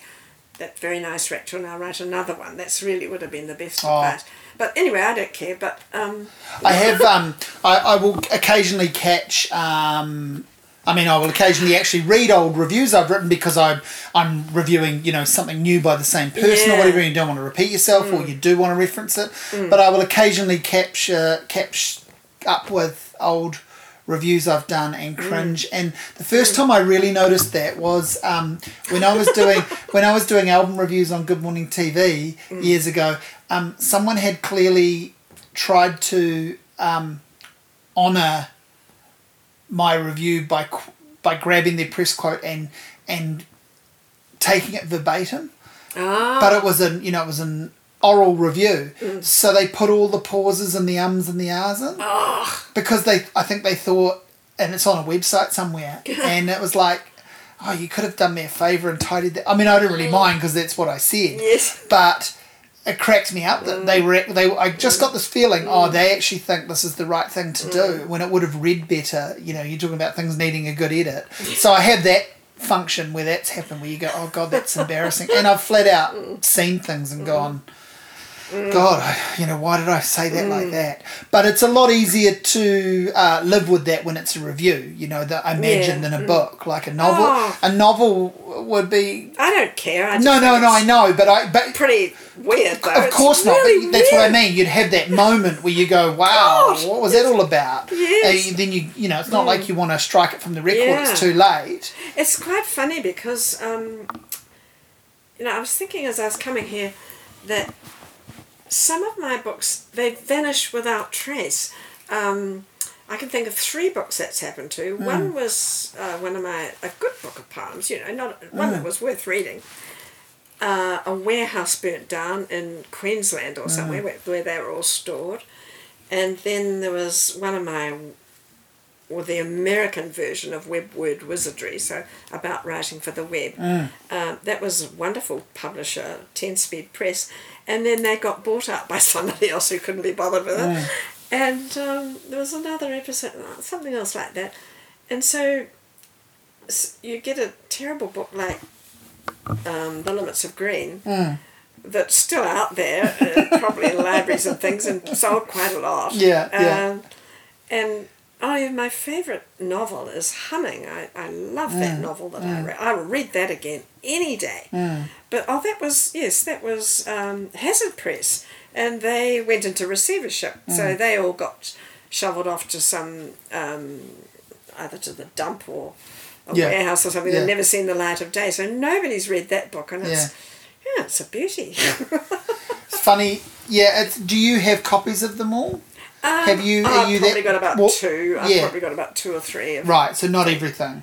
that very nice Rachel, now write another one. That's really would have been the best oh. advice. But anyway, I don't care. But um, I have um, I, I will occasionally catch. Um, I mean, I will occasionally actually read old reviews I've written because I'm I'm reviewing, you know, something new by the same person yeah. or whatever. And you don't want to repeat yourself, mm. or you do want to reference it. Mm. But I will occasionally capture catch up with old reviews I've done and mm. cringe. Mm. And the first time I really noticed that was um, when I was doing when I was doing album reviews on Good Morning TV mm. years ago. Um, someone had clearly tried to um, honor my review by by grabbing their press quote and and taking it verbatim. Ah. But it was an you know it was an oral review. Mm. So they put all the pauses and the ums and the ahs in oh. because they I think they thought, and it's on a website somewhere, and it was like. Oh, you could have done me a favour and tidied that. I mean, I don't really mm. mind because that's what I said. Yes. But it cracks me up that mm. they were they I just got this feeling oh mm. they actually think this is the right thing to do mm. when it would have read better you know you're talking about things needing a good edit so I have that function where that's happened where you go oh god that's embarrassing and I've flat out seen things and gone God, you know, why did I say that mm. like that? But it's a lot easier to uh, live with that when it's a review, you know, that I imagine yeah. in a mm. book, like a novel. Oh. A novel would be. I don't care. I no, no, no. I know, but I. But pretty weird. Though. Of course it's not. Really that's weird. what I mean. You'd have that moment where you go, "Wow, what was that all about?" Yes. And then you, you know, it's not mm. like you want to strike it from the record. Yeah. It's too late. It's quite funny because, um, you know, I was thinking as I was coming here that some of my books they vanish without trace. Um, I can think of three books that's happened to. Mm. One was uh, one of my a good book of poems, you know, not one mm. that was worth reading. Uh, a warehouse burnt down in Queensland or somewhere mm. where, where they were all stored, and then there was one of my or the American version of Web Word Wizardry, so about writing for the web. Uh, that was a wonderful publisher, Ten Speed Press, and then they got bought up by somebody else who couldn't be bothered with it. Mm. And um, there was another episode, something else like that. And so you get a terrible book like um, The Limits of Green. Mm. That's still out there, uh, probably in libraries and things, and sold quite a lot. Yeah, yeah. Um, and Oh, my favourite novel is Humming. I, I love that mm. novel that mm. I read. I will read that again any day. Mm. But oh, that was yes, that was um, Hazard Press, and they went into receivership, so mm. they all got shoveled off to some um, either to the dump or a yeah. warehouse or something. Yeah. They've never seen the light of day, so nobody's read that book, and it's yeah, yeah it's a beauty. it's funny. Yeah, it's, do you have copies of them all? Um, Have you? I've you probably got about well, two. I've yeah. probably got about two or three. right, so not everything.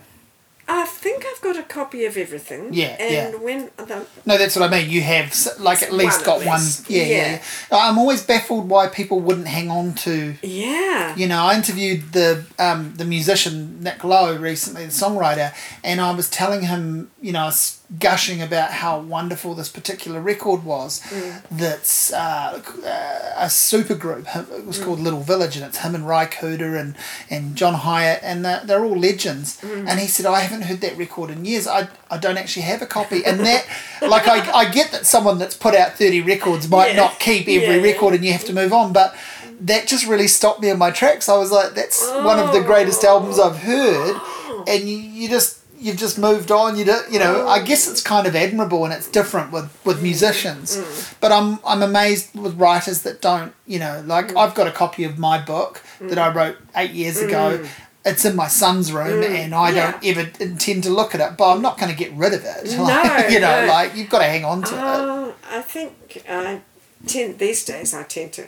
I think I've got a copy of everything. Yeah, and yeah. when the, no, that's what I mean. You have like at least got one. Yeah, yeah, yeah, I'm always baffled why people wouldn't hang on to. Yeah. You know, I interviewed the um, the musician Nick Lowe recently, the songwriter, and I was telling him, you know, gushing about how wonderful this particular record was. Mm. That's uh, a super group. It was mm. called Little Village, and it's him and Ry Cooder and and John Hiatt, and they're, they're all legends. Mm. And he said, I haven't heard that record in years. I, I don't actually have a copy. And that, like, I, I get that someone that's put out 30 records might yeah. not keep every yeah, record and you have to move on, but that just really stopped me in my tracks. I was like, that's oh. one of the greatest albums I've heard. And you, you just, you've just moved on. You do, you know. I guess it's kind of admirable and it's different with with musicians. Mm. But I'm I'm amazed with writers that don't. You know, like mm. I've got a copy of my book mm. that I wrote eight years ago. Mm. It's in my son's room, Mm. and I Yeah. don't ever intend to look at it. But I'm not going to get rid of it. No, Like, you know, no. like you've got to hang on to it. Oh, I think I tend these days. I tend to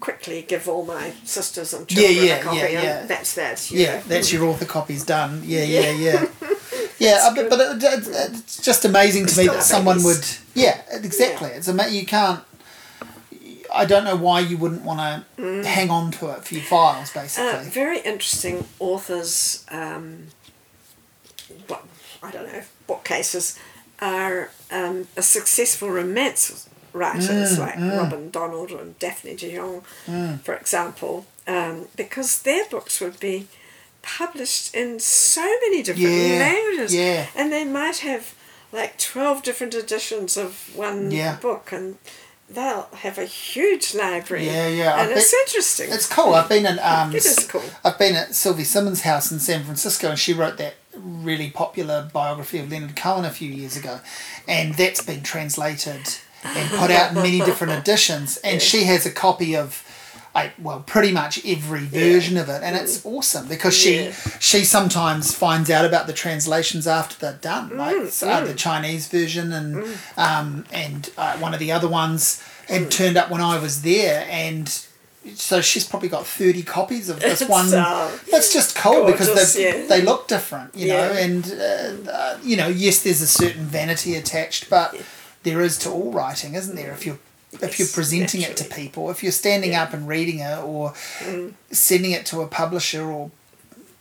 quickly give all my sisters and children yeah, a copy, yeah, and yeah. that's that. Yeah, know. that's your author copies done. Yeah, yeah, Yeah. yeah. Yeah, uh, but, but it, it, it's just amazing to me that someone babies. would. Yeah, exactly. It's ama- you can't. I don't know why you wouldn't want to hang on to it for your files, Uh, basically. very interesting authors. Um, what I don't know bookcases are um, a successful romance writers Mm, like mm. Robyn Donald and Daphne de Jong, Mm. for example, um, because their books would be published in so many different Yeah, languages, yeah. and they might have like twelve different editions of one Yeah. book and. They'll have a huge library. Yeah, yeah, And it's bet- interesting. It's cool. I've been in um, It is cool. I've been at Sylvie Simmons' house in San Francisco, and she wrote that really popular biography of Leonard Cohen a few years ago, and that's been translated and put out in many different editions. And she has a copy of, I well, pretty much every version of it, and it's awesome because Yeah. she she sometimes finds out about the translations after they're done, like Mm, uh, the Chinese version and um, and uh, one of the other ones had Mm. turned up when I was there, and so she's probably got 30 copies of this It's, one. uh, That's just cool because they yeah. they look different, you know, Yeah. and uh, uh, you know, yes, there's a certain vanity attached, but there is to all writing, isn't there? If you're if you're presenting naturally. it to people, if you're standing yeah. up and reading it or mm. sending it to a publisher or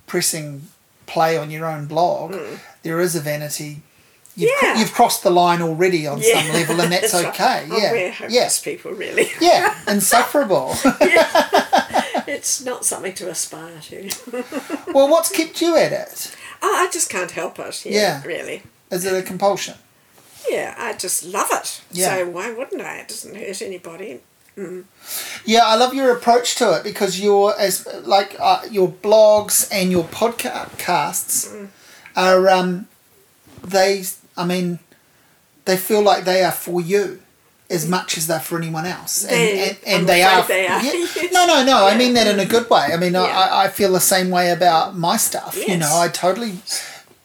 pressing play on your own blog, mm. there is a vanity. You've, yeah. you've crossed the line already on yeah. some level, and that's, that's okay. Right. Yeah, we're yeah. people, really. yeah, insufferable. yeah. It's not something to aspire to. well, what's kept you at it? Oh, I just can't help it. Yeah, really. Is it a compulsion? Yeah, I just love it. Yeah. So why wouldn't I? It doesn't hurt anybody. Mm. Yeah, I love your approach to it because your as like uh, your blogs and your podcasts mm. are um, they. I mean, they feel like they are for you as much as they're for anyone else, and they, and, and they, are, they, are, Yeah, no, no, no. Yeah. I mean that in a good way. I mean, yeah. I, I feel the same way about my stuff. Yes. You know, I totally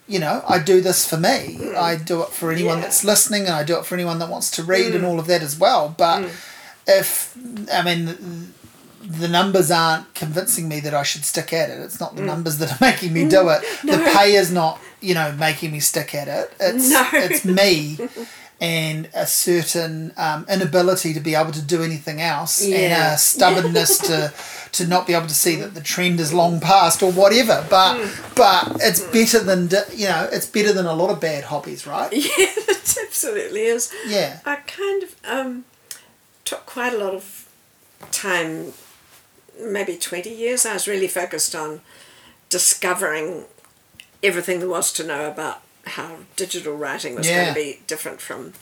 you know, I do this for me. Mm. I do it for anyone yeah. that's listening, and I do it for anyone that wants to read, mm. and all of that as well. But mm. if I mean, the numbers aren't convincing me that I should stick at it. It's not the mm. numbers that are making me do it. No. The pay is not, you know, making me stick at it. It's no. it's me. and a certain um, inability to be able to do anything else yeah. and a stubbornness to to not be able to see that the trend is long past or whatever. But mm. but it's better than you know it's better than a lot of bad hobbies right? Yeah it absolutely is. Yeah. I kind of um, took quite a lot of time maybe 20 years. I was really focused on discovering everything there was to know about how digital writing was yeah. going to be different from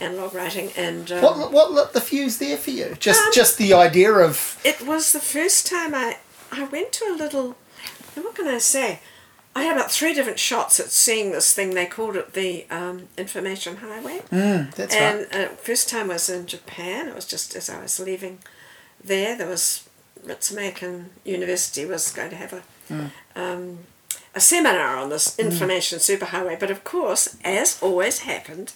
analog writing and um, what what lit the fuse there for you just um, just the idea of it was the first time i i went to a little what can i say i had about three different shots at seeing this thing they called it the um, information highway mm, that's and right. uh, first time was in japan it was just as i was leaving there there was ritsumeikan university was going to have a mm. A seminar on this information mm. superhighway, but of course, as always happened,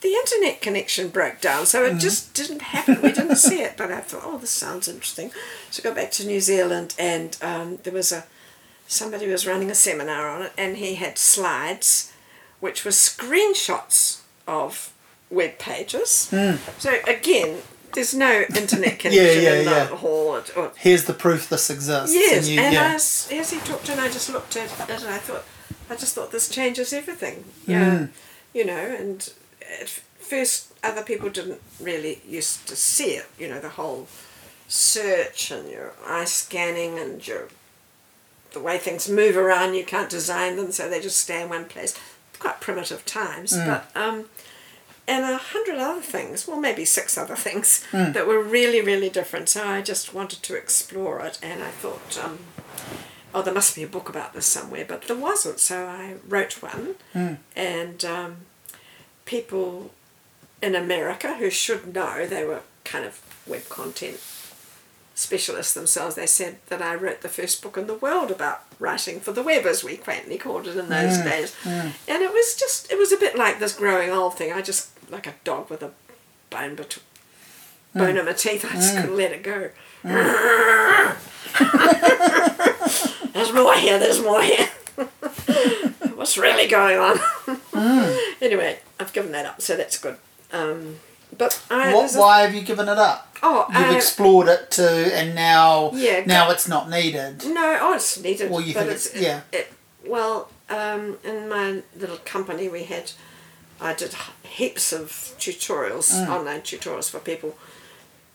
the internet connection broke down, so it mm. just didn't happen. We didn't see it, but I thought, oh, this sounds interesting. So I got back to New Zealand, and um, there was a somebody was running a seminar on it, and he had slides, which were screenshots of web pages. Mm. So again, there's no internet connection yeah, yeah, in yeah. hall. Or, or, Here's the proof this exists. Yes, and, you, and yeah. as, as he talked and I just looked at it and I thought, I just thought this changes everything. Yeah, mm. you know, and at first other people didn't really used to see it. You know, the whole search and your eye scanning and your the way things move around. You can't design them, so they just stay in one place. Quite primitive times, mm. but um, and a hundred other things, well, maybe six other things mm. that were really, really different. So I just wanted to explore it, and I thought, um, oh, there must be a book about this somewhere, but there wasn't. So I wrote one, mm. and um, people in America who should know, they were kind of web content specialists themselves, they said that I wrote the first book in the world about writing for the web, as we quaintly called it in those mm, days. Mm. And it was just, it was a bit like this growing old thing. I just like a dog with a bone between mm. bone in my teeth. I just mm. couldn't let it go. Mm. there's more here. There's more here. What's really going on? Mm. Anyway, I've given that up, so that's good. Um, but I, what, why have you given it up? Oh, you've uh, explored it too, and now yeah, now it's not needed. No, oh, it's needed. Well, you but think it's, it's yeah. It, it, well, um, in my little company, we had I did heaps of tutorials, mm. online tutorials for people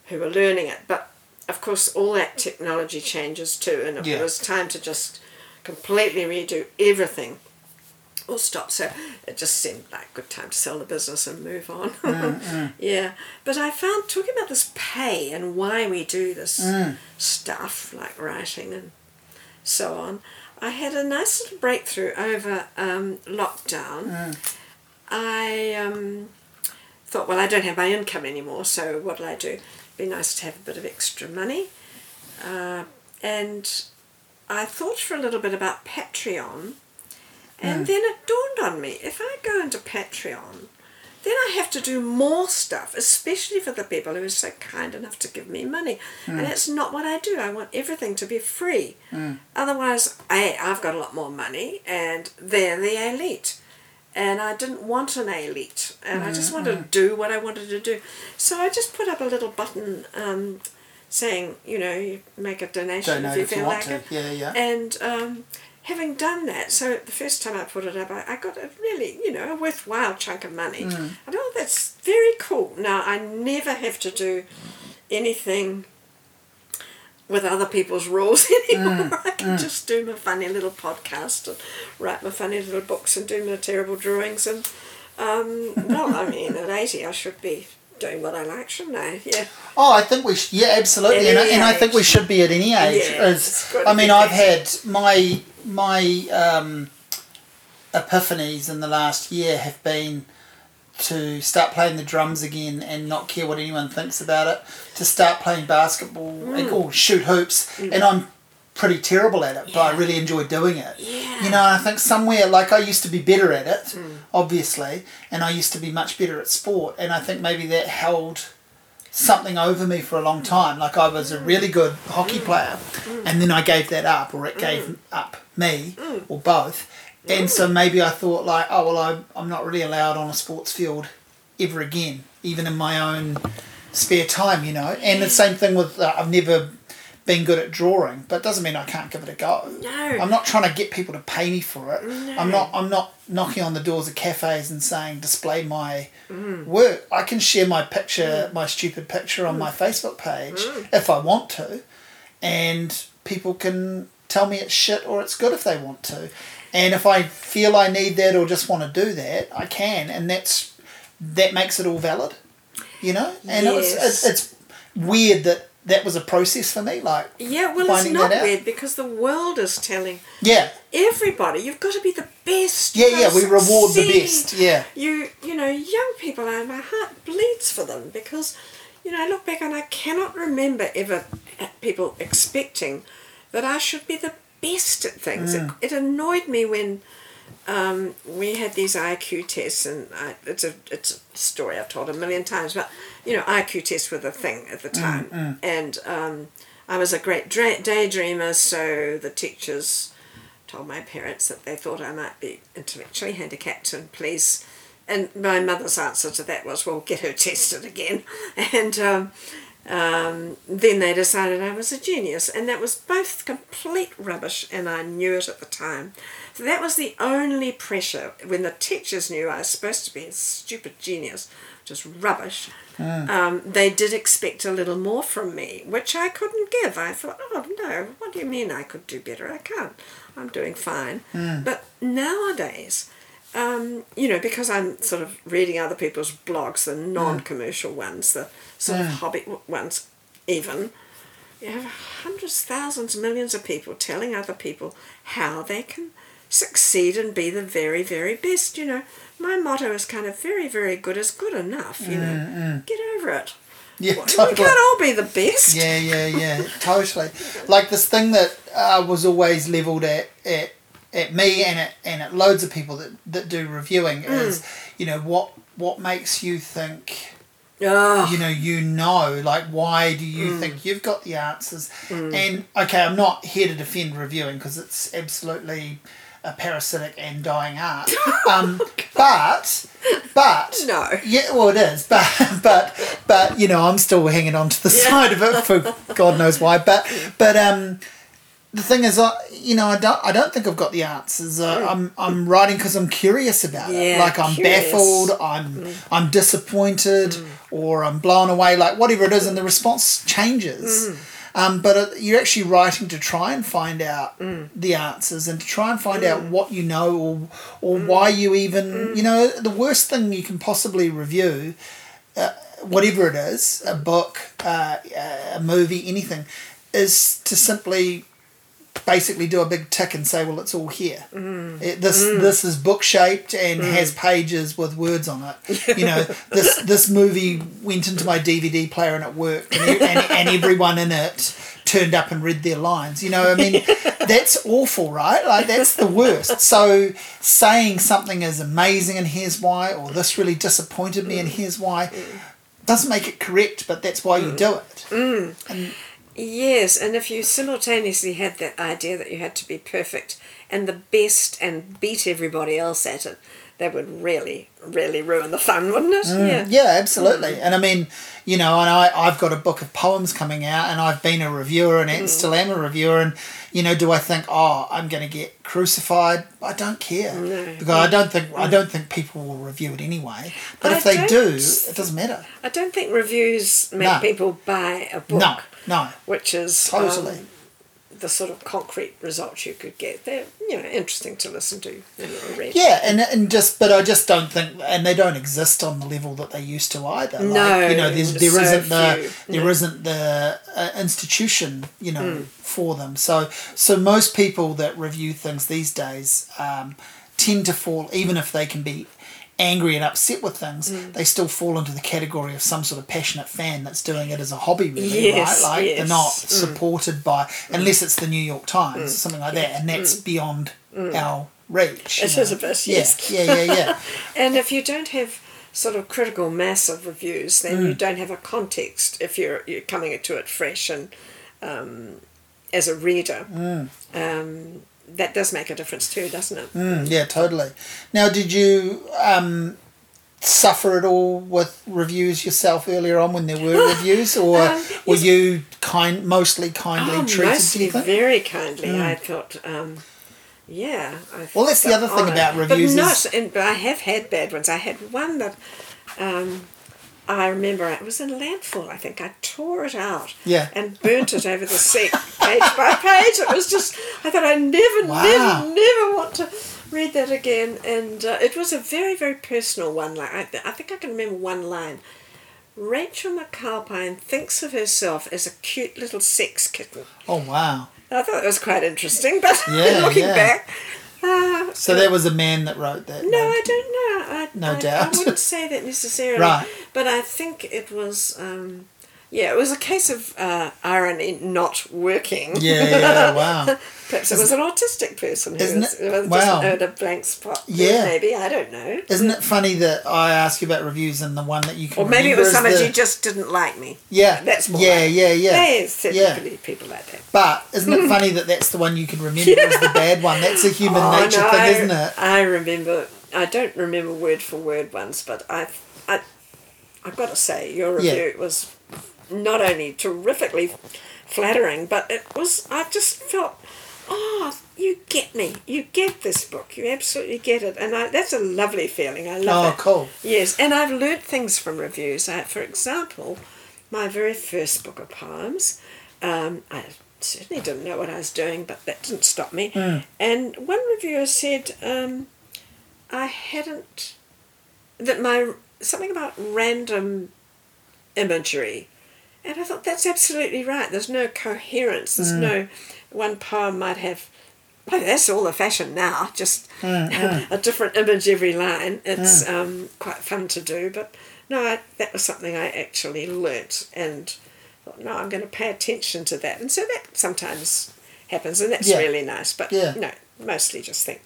who were learning it. But of course, all that technology changes too, and yeah. it was time to just completely redo everything or stop. So it just seemed like a good time to sell the business and move on. Mm, mm. yeah. But I found talking about this pay and why we do this mm. stuff like writing and so on, I had a nice little breakthrough over um, lockdown mm. I um, thought, well, I don't have my income anymore, so what'll I do? Be nice to have a bit of extra money. Uh, and I thought for a little bit about Patreon, and mm. then it dawned on me if I go into Patreon, then I have to do more stuff, especially for the people who are so kind enough to give me money. Mm. And that's not what I do. I want everything to be free. Mm. Otherwise, I, I've got a lot more money, and they're the elite and I didn't want an elite, and mm, I just wanted mm. to do what I wanted to do. So I just put up a little button um, saying, you know, you make a donation if you feel like it. Yeah, yeah. And um, having done that, so the first time I put it up, I, I got a really, you know, a worthwhile chunk of money. Mm. I thought that's very cool. Now I never have to do anything with other people's rules anymore. Mm, I can mm. just do my funny little podcast and write my funny little books and do my terrible drawings. And, um, well, I mean, at 80, I should be doing what I like, shouldn't I? Yeah. Oh, I think we should, yeah, absolutely, and I, and I, think we should be at any age. Yeah, As, I mean, I've had my my um, epiphanies in the last year have been to start playing the drums again and not care what anyone thinks about it, to start playing basketball mm. or shoot hoops, mm. and I'm pretty terrible at it, yeah. but I really enjoy doing it. Yeah. You know, I think somewhere like I used to be better at it, mm. obviously, and I used to be much better at sport, and I think maybe that held something over me for a long time. Like I was a mm. really good hockey mm. player, mm. and then I gave that up, or it gave up me, or both and so maybe I thought like, oh well, I'm I'm not really allowed on a sports field ever again, even in my own spare time, you know. And the same thing with uh, I've never been good at drawing, but it doesn't mean I can't give it a go. No. I'm not trying to get people to pay me for it. No. I'm not I'm not knocking on the doors of cafes and saying display my mm. work. I can share my picture, mm. my stupid picture on mm. my Facebook page mm. if I want to. And people can tell me it's shit or it's good if they want to. And if I feel I need that or just want to do that, I can, and that's that makes it all valid, you know. And yes. it was, it's, it's weird that that was a process for me. Like yeah, well, it's not weird because the world is telling yeah everybody you've got to be the best. Yeah, yeah, we reward the best. Yeah, you you know young people, and my heart bleeds for them because you know I look back and I cannot remember ever uh, people expecting that I should be the best at things. Mm. It, it, annoyed me when um, we had these IQ tests, and I, it's a it's a story I've told a million times. But you know, IQ tests were the thing at the mm, time, mm, and um, I was a great dra- daydreamer. So the teachers told my parents that they thought I might be intellectually handicapped, and please. And my mother's answer to that was, "Well, get her tested again," and. Um, um, then they decided I was a genius, and that was both complete rubbish, and I knew it at the time. So that was the only pressure when the teachers knew I was supposed to be a stupid genius, just rubbish. Mm. Um, they did expect a little more from me, which I couldn't give. I thought, oh no, what do you mean I could do better? I can't. I'm doing fine. Mm. But nowadays, um, you know, because I'm sort of reading other people's blogs, the non-commercial ones, the sort of hobby ones, even. You have hundreds, thousands, millions of people telling other people how they can succeed and be the very, very best. You know, my motto is kind of very, very good is good enough. You know, mm, get over it. Yeah, totally. We can't all be the best. Yeah, yeah, yeah, totally. Like this thing that uh, was always levelled at, at at me and at, and at loads of people that, that do reviewing mm. is, you know, what what makes you think you know, you know, like why do you mm. think you've got the answers? Mm. And okay, I'm not here to defend reviewing because it's absolutely a parasitic and dying art. Um, but but no, yeah, well it is. But but but you know, I'm still hanging on to the yeah. side of it for God knows why. But but um the thing is, I you know I don't I don't think I've got the answers. Uh, mm. I'm I'm writing because I'm curious about yeah, it. Like I'm curious. baffled. I'm mm. I'm disappointed, mm. or I'm blown away. Like whatever it is, and the response changes. Mm. Um, but uh, you're actually writing to try and find out mm. the answers and to try and find out Mm. what you know or or why you even you know the worst thing you can possibly review. Uh, whatever it is, a book, uh, a movie, anything, is to simply basically do a big tick and say, well, it's all here. Mm. It, this mm. this is book shaped and mm. has pages with words on it. you know, this this movie went into my DVD player and it worked, and, and, and everyone in it turned up and read their lines. You know, I mean, that's awful, right? Like that's the worst. So saying something is amazing and here's why, or this really disappointed me and here's why, doesn't make it correct, but that's why you do it. Mm. And, Yes, and if you simultaneously had that idea that you had to be perfect and the best and beat everybody else at it, that would really, really ruin the fun, wouldn't it? Mm, yeah. yeah, absolutely. Mm. And I mean, you know, and I, I've got a book of poems coming out, and I've been a reviewer, and mm. still am a reviewer. And you know, do I think, oh, I'm going to get crucified? I don't care no. because I don't think I don't think people will review it anyway. But I if they do, it doesn't matter. I don't think reviews make no. people buy a book. No, no, which is totally. Um, the sort of concrete results you could get. They're you know interesting to listen to and read. Yeah, and and just but I just don't think and they don't exist on the level that they used to either. Like, no, you know, there's there so isn't the there no. not the uh, institution you know mm. for them. So so most people that review things these days um, tend to fall even if they can be angry and upset with things, mm. they still fall into the category of some sort of passionate fan that's doing it as a hobby, really, yes, right? Like yes. they're not mm. supported by, unless it's the New York Times, mm. something like that, and that's mm. beyond mm. our reach. It is a bit, yes. Yeah, yeah, yeah. yeah. and if you don't have sort of critical mass of reviews, then you don't have a context if you're you're coming to it fresh and um, as a reader. Um, that does make a difference too, doesn't it? Mm, yeah, totally. Now, did you um, suffer at all with reviews yourself earlier on when there were reviews, or um, were you kind, mostly kindly oh, treated? Mostly very kindly. Mm. I thought. Um, yeah. I well, that's the other thing about reviews. But not, and, but I have had bad ones. I had one that um, I remember it was in Landfall. I think I tore it out. Yeah. And burnt it over the seat, page by page. It was just. I thought I never, wow. never, never want to read that again. And uh, it was a very, very personal one. Like I, I think I can remember one line. Rachel McAlpine thinks of herself as a cute little sex kitten. Oh wow! I thought it was quite interesting, but yeah, looking yeah. back, uh, so there was a man that wrote that. No, no I don't know. I, no I, doubt. I wouldn't say that necessarily. right. But I think it was. Um, yeah, it was a case of uh, irony not working. Yeah, wow. Perhaps it was an autistic person who was, it, wow. just a blank spot. Yeah, maybe I don't know. Isn't it funny that I ask you about reviews and the one that you can? Or maybe it was somebody the... you just didn't like me. Yeah, that's more. Yeah, like yeah, yeah. There's yeah. people like that. But isn't it funny that that's the one you can remember as the bad one? That's a human oh, nature no, thing, isn't it? I remember. I don't remember word for word ones, but I, I, I've got to say your review yeah. was not only terrifically flattering, but it was, I just felt, oh, you get me. You get this book. You absolutely get it. And I, that's a lovely feeling. I love oh, it. Oh, cool. Yes. And I've learnt things from reviews. I, for example, my very first book of poems, um, I certainly didn't know what I was doing, but that didn't stop me. Mm. And one reviewer said um, I hadn't, that my, something about random imagery and I thought that's absolutely right. There's no coherence. There's mm. no one poem might have. Well, that's all the fashion now. Just mm, mm. a different image every line. It's mm. um, quite fun to do. But no, I, that was something I actually learnt and thought, no, I'm going to pay attention to that. And so that sometimes happens, and that's yeah. really nice. But yeah. no, mostly just think,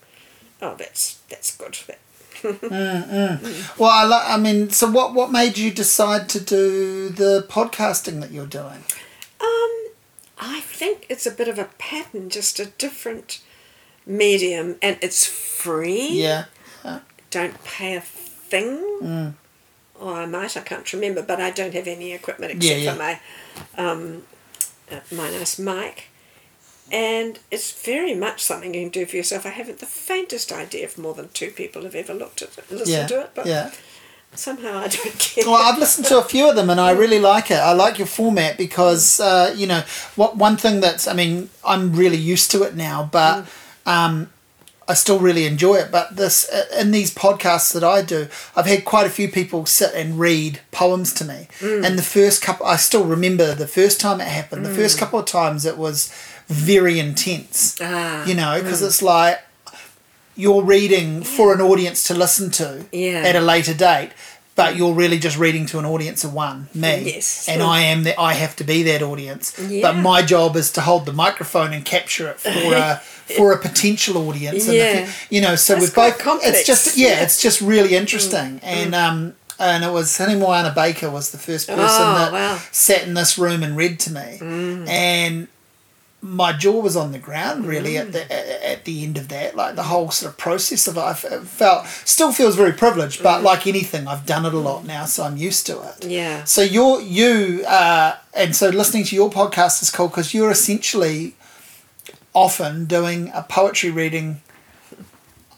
oh, that's that's good. That, mm, mm. Well, I, lo- I mean, so what, what made you decide to do the podcasting that you're doing? Um, I think it's a bit of a pattern, just a different medium, and it's free. Yeah. Don't pay a thing. Mm. Or I might, I can't remember, but I don't have any equipment except yeah, yeah. for my um, uh, my nice mic and it's very much something you can do for yourself. I haven't the faintest idea if more than two people have ever looked at it, listened yeah, to it, but yeah. somehow I don't care. Well, I've listened to a few of them, and I really like it. I like your format because uh, you know what one thing that's I mean I'm really used to it now, but. Mm. Um, I still really enjoy it, but this uh, in these podcasts that I do, I've had quite a few people sit and read poems to me. Mm. And the first couple, I still remember the first time it happened. Mm. The first couple of times it was very intense. Ah, you know, because mm. it's like you're reading for an audience to listen to yeah. at a later date, but you're really just reading to an audience of one, me. Yes. And I am that I have to be that audience. Yeah. But my job is to hold the microphone and capture it for a for a potential audience. Yeah. you know, so That's we've both complex. it's just yeah, it's just really interesting. Mm. And mm. um and it was Hinemoana Baker was the first person oh, that wow. sat in this room and read to me. Mm. And my jaw was on the ground really mm. at the at the end of that like the whole sort of process of it I felt still feels very privileged but mm. like anything I've done it a lot now so I'm used to it yeah so you're you uh, and so listening to your podcast is cool because you're essentially often doing a poetry reading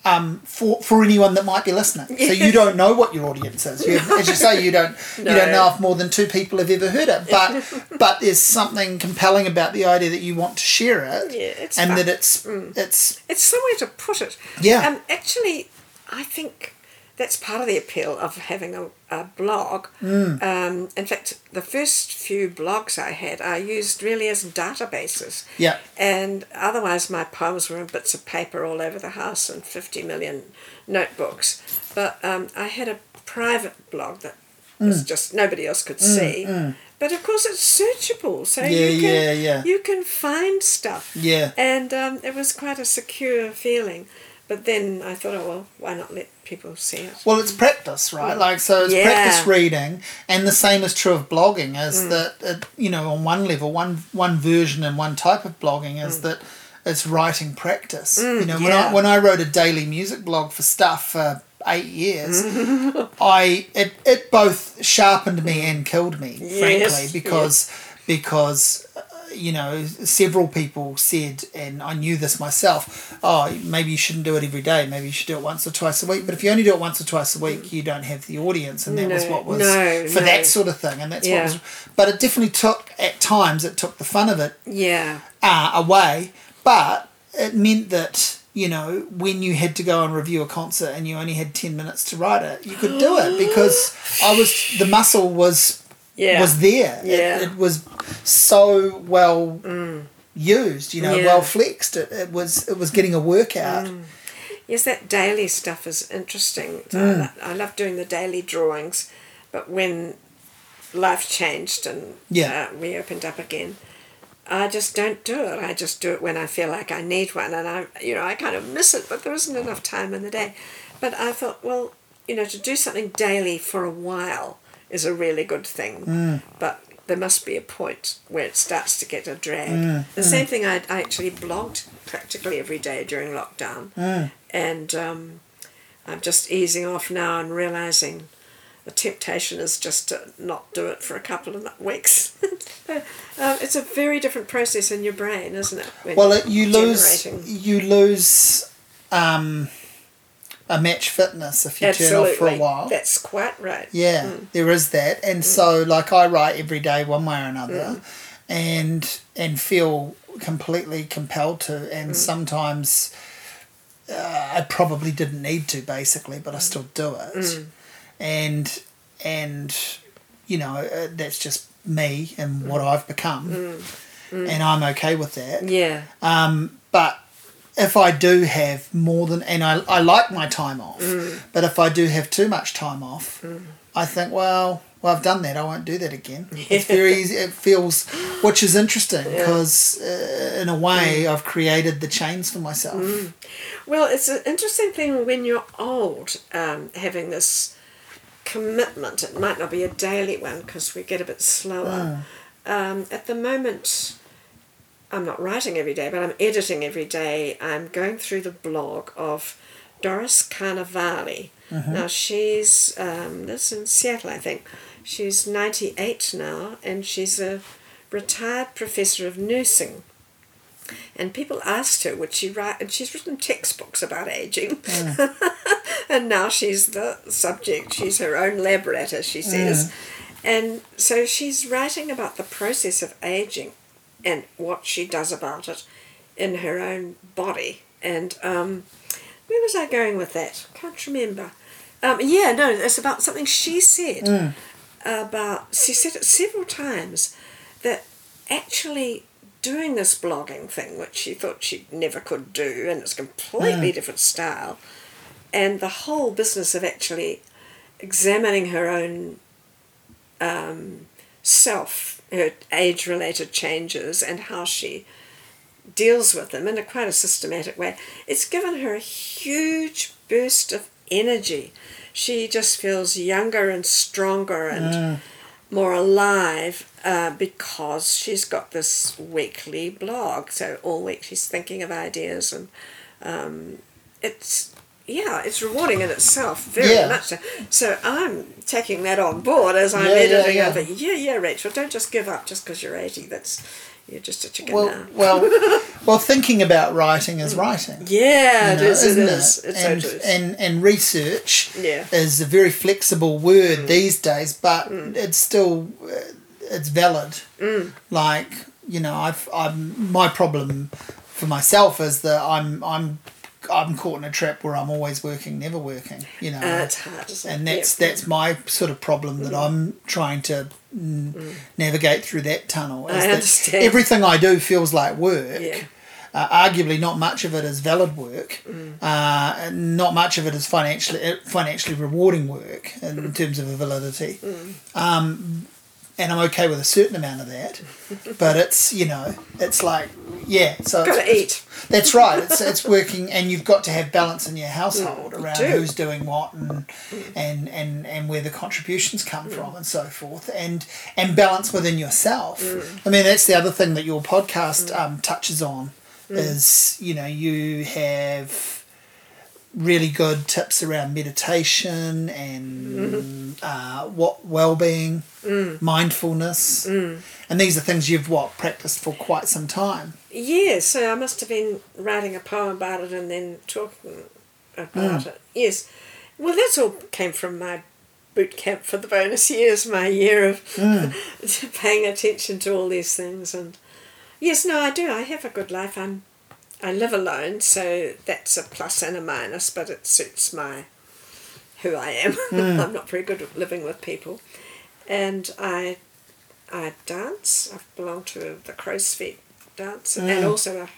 um, for for anyone that might be listening. So you don't know what your audience is. You, as you say, you don't no. you don't know if more than two people have ever heard it. But but there's something compelling about the idea that you want to share it, yeah, it's and fun. that it's mm. it's it's somewhere to put it. Yeah. Um, actually, I think that's part of the appeal of having a, a blog. Mm. Um, in fact, the first few blogs I had, I used really as databases. Yeah. And otherwise, my poems were in bits of paper all over the house and 50 million notebooks. But um, I had a private blog that mm. was just nobody else could mm, see. Mm. But of course, it's searchable, so yeah, you can yeah, yeah. you can find stuff. Yeah. And um, it was quite a secure feeling. But then I thought, oh well, why not let people see it? Well, it's practice, right? Like so, it's Yeah. practice reading, and the same is true of blogging. Is Mm. that it, you know on one level, one one version and one type of blogging Mm. is that it's writing practice. you know, when yeah. I when I wrote a daily music blog for stuff for eight years, I it it both sharpened me and killed me, frankly, Yes, because because uh, you know several people said, and I knew this myself. Oh, maybe you shouldn't do it every day. Maybe you should do it once or twice a week. But if you only do it once or twice a week, you don't have the audience, and that was No, what was no, for no. that sort of thing. And that's Yeah. what was. But it definitely took at times it took the fun of it Yeah. uh, away, but it meant that you know when you had to go and review a concert and you only had ten minutes to write it, you could do it because I was the muscle was Yeah. was there. It- Yeah. It, was so well used, you know, Yeah. well flexed. It, it was it was getting a workout. Yes, that daily stuff is interesting. Mm. I, I love doing the daily drawings, but when life changed and Yeah. uh, we opened up again, I just don't do it. I just do it when I feel like I need one, and I, you know, I kind of miss it, but there isn't enough time in the day. But I thought, well, you know, to do something daily for a while is a really good thing, Mm. but there must be a point where it starts to get a drag. Mm, The same thing I, I actually blogged practically every day during lockdown, Mm. and um, I'm just easing off now and realizing the temptation is just to not do it for a couple of weeks. um, it's a very different process in your brain, isn't it? Well, it, you lose generating? you lose um, a match fitness if you turn off for a while. That's quite right. Yeah, mm. there is that, and mm. so like I write every day one way or another, mm. and and feel completely compelled to, and sometimes uh, I probably didn't need to basically, but I still do it, and and you know uh, that's just me and what I've become, and I'm okay with that. Yeah. Um, but if I do have more than, and I, I like my time off, but if I do have too much time off, I think, well, well, I've done that. I won't do that again. It's very easy. It feels, which is interesting because uh, in a way I've created the chains for myself. Well, it's an interesting thing when you're old, um, having this commitment. It might not be a daily one because we get a bit slower. Um, at the moment, I'm not writing every day, but I'm editing every day. I'm going through the blog of Doris Carnevali. Mm-hmm. Now she's um, lives in Seattle, I think. She's 98 now, and she's a retired professor of nursing. And people asked her, would she write? And she's written textbooks about aging. Mm. and now she's the subject. She's her own lab rat, as she says. Mm. And so she's writing about the process of aging and what she does about it in her own body. And um, where was I going with that? Can't remember. Um, yeah, no, it's about something she said about. She said it several times that actually doing this blogging thing, which she thought she never could do, and it's a completely different style, and the whole business of actually examining her own um, self, her age related changes, and how she deals with them in a quite a systematic way, it's given her a huge burst of energy. She just feels younger and stronger and more alive uh, because she's got this weekly blog. So all week she's thinking of ideas, and um, it's yeah, it's rewarding in itself very Yeah. much. So. so I'm taking that on board as I'm Yeah, editing yeah. over. Yeah, yeah, Rachel, don't just give up just because you're eighty. That's you're just a chicken Well, now. well, well. Thinking about writing is writing. Yeah, you it know, is. It isn't is. It's and, so and and research Yeah. is a very flexible word Mm. these days, but it's still uh, it's valid. Mm. Like you know, I've I'm my problem for myself is that I'm I'm I'm caught in a trap where I'm always working, never working. You know, Uh, it's hard, and that's Yeah. that's my sort of problem that I'm trying to mm, navigate through that tunnel. I that understand. Everything I do feels like work. Yeah. Uh, arguably, not much of it is valid work. Uh, and not much of it is financially uh, financially rewarding work in terms of validity. Um, and I'm okay with a certain amount of that, but it's you know it's like yeah. So Gotta eat. that's right. It's it's working, and you've got to have balance in your household mm, around do. who's doing what and and and and where the contributions come mm. from and so forth, and and balance within yourself. Mm. I mean, that's the other thing that your podcast um, touches on is you know you have really good tips around meditation and uh, what well-being mindfulness and these are things you've what practiced for quite some time Yes, so I must have been writing a poem about it and then talking about Hmm. it. Yes. Well, that's all came from my boot camp for the bonus years, my year of Hmm. paying attention to all these things. And yes, no, I do. I have a good life. I'm, I live alone, so that's a plus and a minus, but it suits my who I am. Hmm. I'm not very good at living with people, and I I dance. I belong to the Crow's Feet dance and Mm. also a,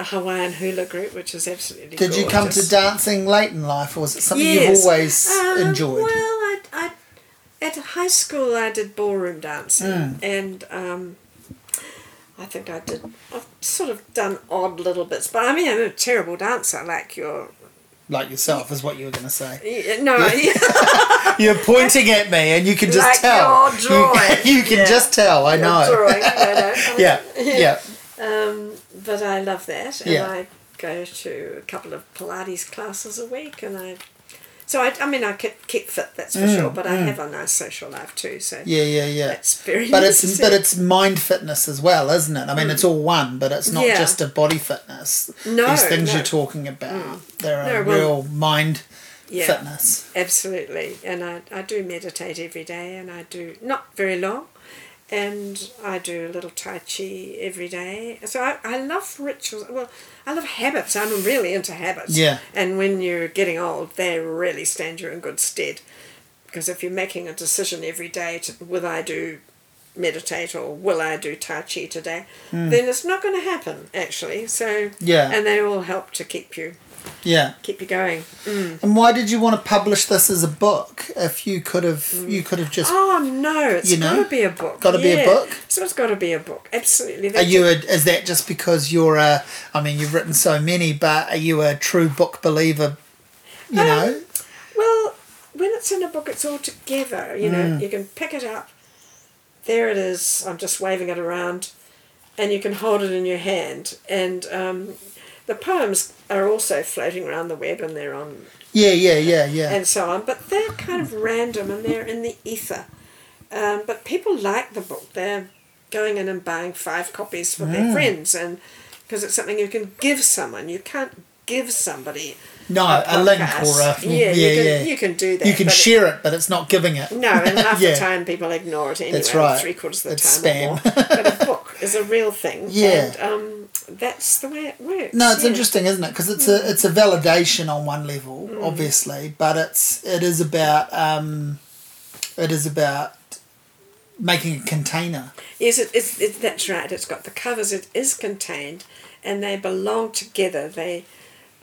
a Hawaiian hula group, which is absolutely. Did you come to dancing late in life, or was it something you've always Um, enjoyed? Well, I, I, at high school, I did ballroom dancing, Mm. and um, I think I did. I've sort of done odd little bits, but I mean, I'm a terrible dancer, like you're. Like yourself, is what you were going to say. No, You're pointing at me, and you can just Like tell. You, you can Yeah. just tell. I know. drawing. No, no. Yeah, yeah. Um, but I love that, and Yeah. I go to a couple of Pilates classes a week, and I. So I, I mean, I keep, keep fit, that's for Mm, sure. But I have a nice social life too, so Yeah, yeah, yeah. that's very. But it's but it's mind fitness as well, isn't it? I mean, it's all one, but it's not Yeah. just a body fitness. No, These things no. Mm. you're talking about, they're a No, well- real mind Yeah. fitness. Absolutely, and I, I do meditate every day, and I do not very long, and I do a little Tai Chi every day. So I, I love rituals. Well, I love habits. I'm really into habits. Yeah. And when you're getting old, they really stand you in good stead, because if you're making a decision every day to will I do meditate or will I do Tai Chi today, hmm. then it's not going to happen actually. So. Yeah. and they all help to keep you Yeah. keep you going. And why did you want to publish this as a book? If you could have, you could have just. Oh no, it's You know, got to be a book. gotta be a book? So it's got to be a book. Absolutely. Are you? A, is that just because you're a? I mean, you've written so many, but are you a true book believer? You Um, know. well, when it's in a book, it's all together. You know, Mm. you can pick it up. There it is. I'm just waving it around, and you can hold it in your hand. And um, the poems are also floating around the web, and they're on Yeah, yeah, yeah, yeah. and so on. But they're kind of random and they're in the ether. Um, but people like the book. They're going in and buying five copies for Mm. their friends, and because it's something you can give someone. You can't give somebody no, a, a, link or a yeah, yeah, you can, yeah. you can do that. You can but it- share it, but it's not giving it. no, and half Yeah. the time people ignore it anyway. That's right. Three quarters of the It's time. spam. But a book is a real thing. Yeah. And um, that's the way it works. No, it's yeah. interesting, isn't it? Because it's a it's a validation on one level, Mm. obviously, but it's it is about um, it is about making a container. Yes, it, it's, it, that's right. It's got the covers. It is contained, and they belong together. They,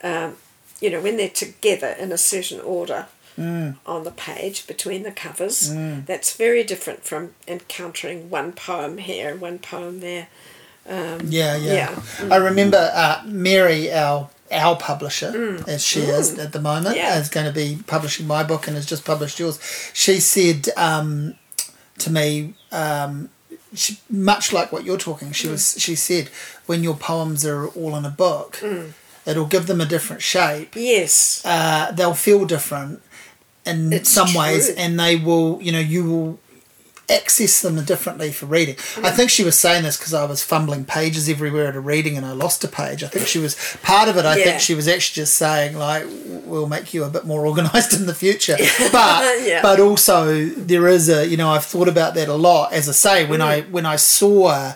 um, you know, when they're together in a certain order on the page between the covers, that's very different from encountering one poem here, and one poem there. Um, Yeah, yeah. Yeah. I remember uh, Mary, our our publisher, as she is at the moment, Mm. Yeah. is going to be publishing my book and has just published yours. She said um, to me. Um, she, much like what you're talking, she mm. was. She said, when your poems are all in a book, mm. it'll give them a different shape. Yes, uh, they'll feel different in it's some true. ways, and they will. You know, you will access them differently for reading. I think she was saying this because I was fumbling pages everywhere at a reading and I lost a page. I think she was part of it. I yeah. think she was actually just saying like, "We'll make you a bit more organised in the future." But yeah. but also there is a you know I've thought about that a lot. As I say, when mm. I when I saw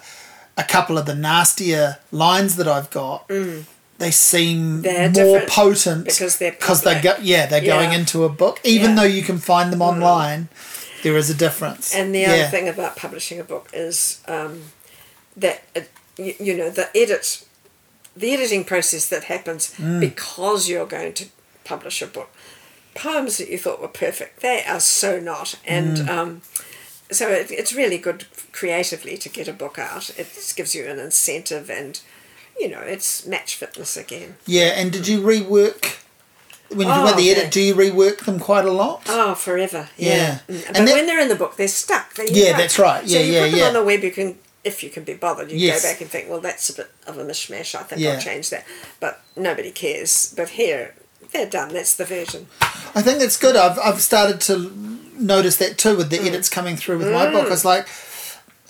a couple of the nastier lines that I've got. Mm they seem they're more potent because they're because they go yeah they're yeah. going into a book even yeah. though you can find them mm. online there is a difference. And the yeah. other thing about publishing a book is um, that it, you, you, know the edit, the editing process that happens mm. because you're going to publish a book. Poems that you thought were perfect, they are so not, and mm. um, so it, it's really good creatively to get a book out. It gives you an incentive, and you know it's match fitness again. Yeah, and did you rework when you oh, the edit, yeah. do you rework them quite a lot? Oh, forever. Yeah. yeah. Mm. But that, when they're in the book, they're stuck. They're yeah, that's right. Yeah, so you yeah, put them yeah. on the web, you can, if you can be bothered, you yes. go back and think, well, that's a bit of a mishmash. I think. I'll change that. But nobody cares. But here, they're done. That's the version. I think that's good. I've, I've started to notice that too with the mm. edits coming through with mm. my book. I was like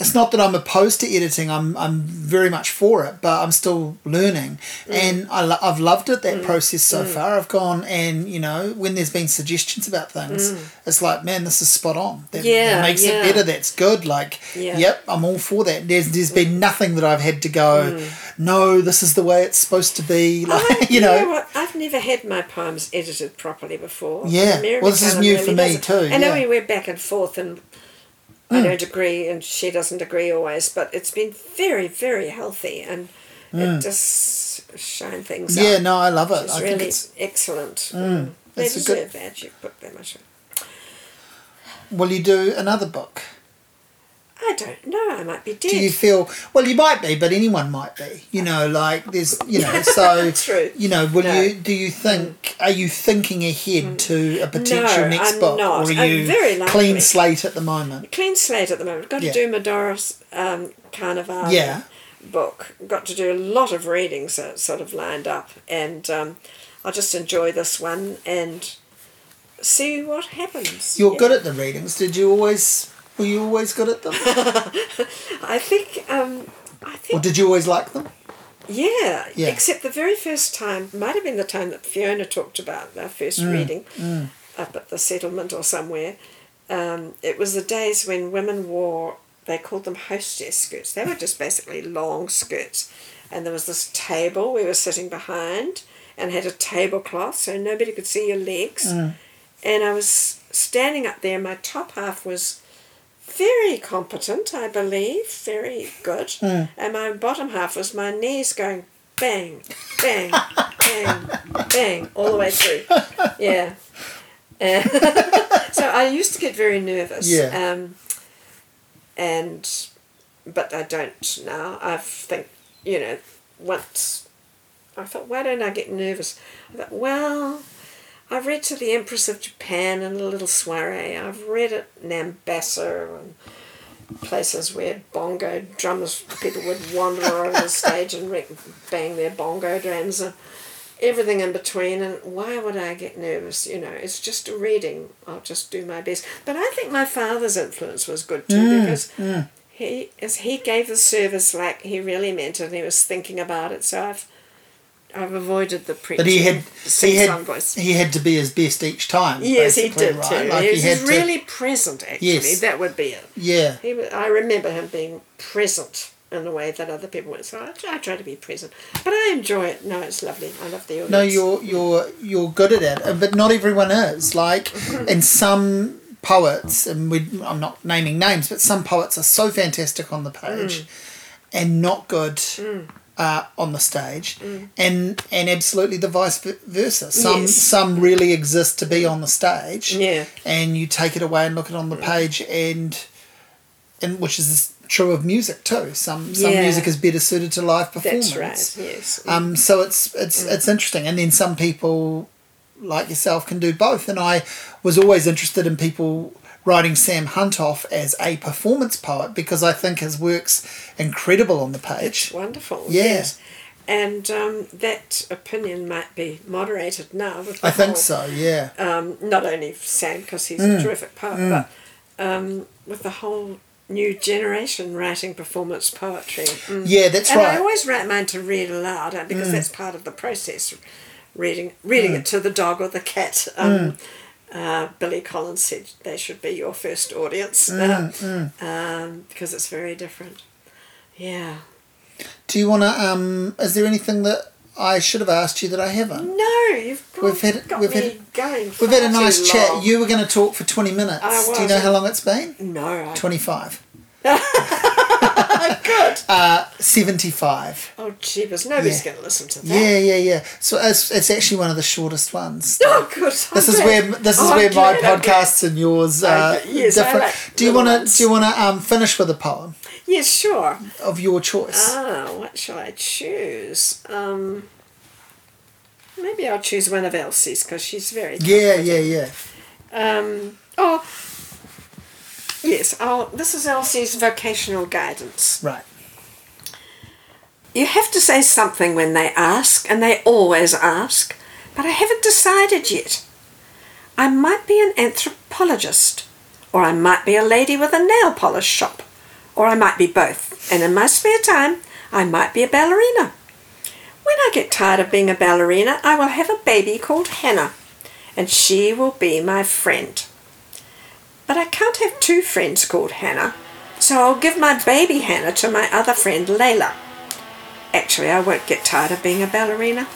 it's not that I'm opposed to editing. I'm I'm very much for it, but I'm still learning, mm. and I lo- I've loved it that mm. process so mm. far. I've gone and you know when there's been suggestions about things, mm. it's like man, this is spot on. That, yeah, that makes yeah. it better. That's good. Like yeah. yep, I'm all for that. There's there's been mm. nothing that I've had to go. Mm. No, this is the way it's supposed to be. Like I, you know, you know I've never had my poems edited properly before. Yeah, well, this is new really for me too. I then we went back and forth and. I don't agree, and she doesn't agree always, but it's been very, very healthy, and mm. it just shine things yeah, up. no, I love it. It's I really think it's excellent. Mm, they deserve good... that. You put that much. Will you do another book? I don't know. I might be dead. Do you feel well? You might be, but anyone might be. You know, like there's, you know, so true. You know, will no. you? Do you think? Are you thinking ahead mm. to a potential no, next I'm book, not. or are you very clean slate at the moment? Clean slate at the moment. Got yeah. to do Medora's um, Carnevali. Yeah. Book. Got to do a lot of readings that sort of lined up, and um, I'll just enjoy this one and see what happens. You're yeah. good at the readings. Did you always were you always good at them? I think. Um, I think. Or did you always like them? Yeah, yeah. Except the very first time might have been the time that Fiona talked about our first mm, reading mm. up at the settlement or somewhere. Um, it was the days when women wore. They called them hostess skirts. They were just basically long skirts, and there was this table we were sitting behind, and had a tablecloth so nobody could see your legs. Mm. And I was standing up there. My top half was very competent, I believe, very good. Mm. And my bottom half was my knees going bang, bang, bang, bang, all the way through. Yeah. so I used to get very nervous. Yeah. Um, and, but I don't now. I think, you know, once I thought, why don't I get nervous? I thought, well, I've read to the Empress of Japan and a little soiree. I've read at Nambassa and places where bongo drummers, people would wander over the stage and bang their bongo drums and everything in between. And why would I get nervous? You know, it's just a reading. I'll just do my best. But I think my father's influence was good too mm, because mm. he as he gave the service like he really meant it and he was thinking about it. So I've I've avoided the preaching. But he had he had voice. he had to be his best each time. Yes, he did right? too. Like he, he was really to, present. Actually, yes. that would be it. Yeah, he, I remember him being present in a way that other people weren't. So I, I try to be present, but I enjoy it. No, it's lovely. I love the audience. No, you're you're you're good at it, but not everyone is. Like and some poets, and we I'm not naming names, but some poets are so fantastic on the page, mm. and not good. Mm uh, on the stage, mm. and and absolutely the vice versa. Some yes. some really exist to be on the stage, yeah, and you take it away and look it on the mm. page, and and which is true of music too. Some some yeah. music is better suited to live performance. That's right. Yes. Um. So it's it's mm. it's interesting, and then some people like yourself can do both, and I was always interested in people writing Sam Hunt off as a performance poet because I think his work's incredible on the page. It's wonderful. Yeah. Yes. And um, that opinion might be moderated now. With the I think whole, so, yeah. Um, not only Sam, because he's Mm. a terrific poet, but um, with the whole new generation writing performance poetry. Mm. Yeah, that's right. and I. Mm. always write mine to read aloud uh, because that's part of the process. Reading, reading it to the dog or the cat. Um, uh, Billy Collins said they should be your first audience Mm, uh, Um, because it's very different. Yeah. Do you want to? Um, is there anything that I should have asked you that I haven't? No, you've got, We've had- got we've had- going. We've had a nice chat. You were going to talk for twenty minutes. Do you know how long it's been? No, I, Twenty-five. good. Uh, seventy-five. Oh, jeepers, nobody's Yeah. going to listen to that. Yeah, yeah, yeah. So it's, it's actually one of the shortest ones. Oh, good. This is where this is Oh, where my podcasts and yours are Okay, yes, different. like do you want to do you want to um, finish with a poem Yes, sure. of your choice? Ah, what shall I choose? Um, maybe I'll choose one of Elsie's because she's very. yeah, yeah, yeah. Um, oh, yes. Oh, this is Elsie's vocational guidance. Right. You have to say something when they ask, and they always ask, but I haven't decided yet. I might be an anthropologist, or I might be a lady with a nail polish shop, or I might be both, and in my spare time, I might be a ballerina. When I get tired of being a ballerina, I will have a baby called Hannah, and she will be my friend. But I can't have two friends called Hannah, so I'll give my baby Hannah to my other friend Layla. Actually, I won't get tired of being a ballerina.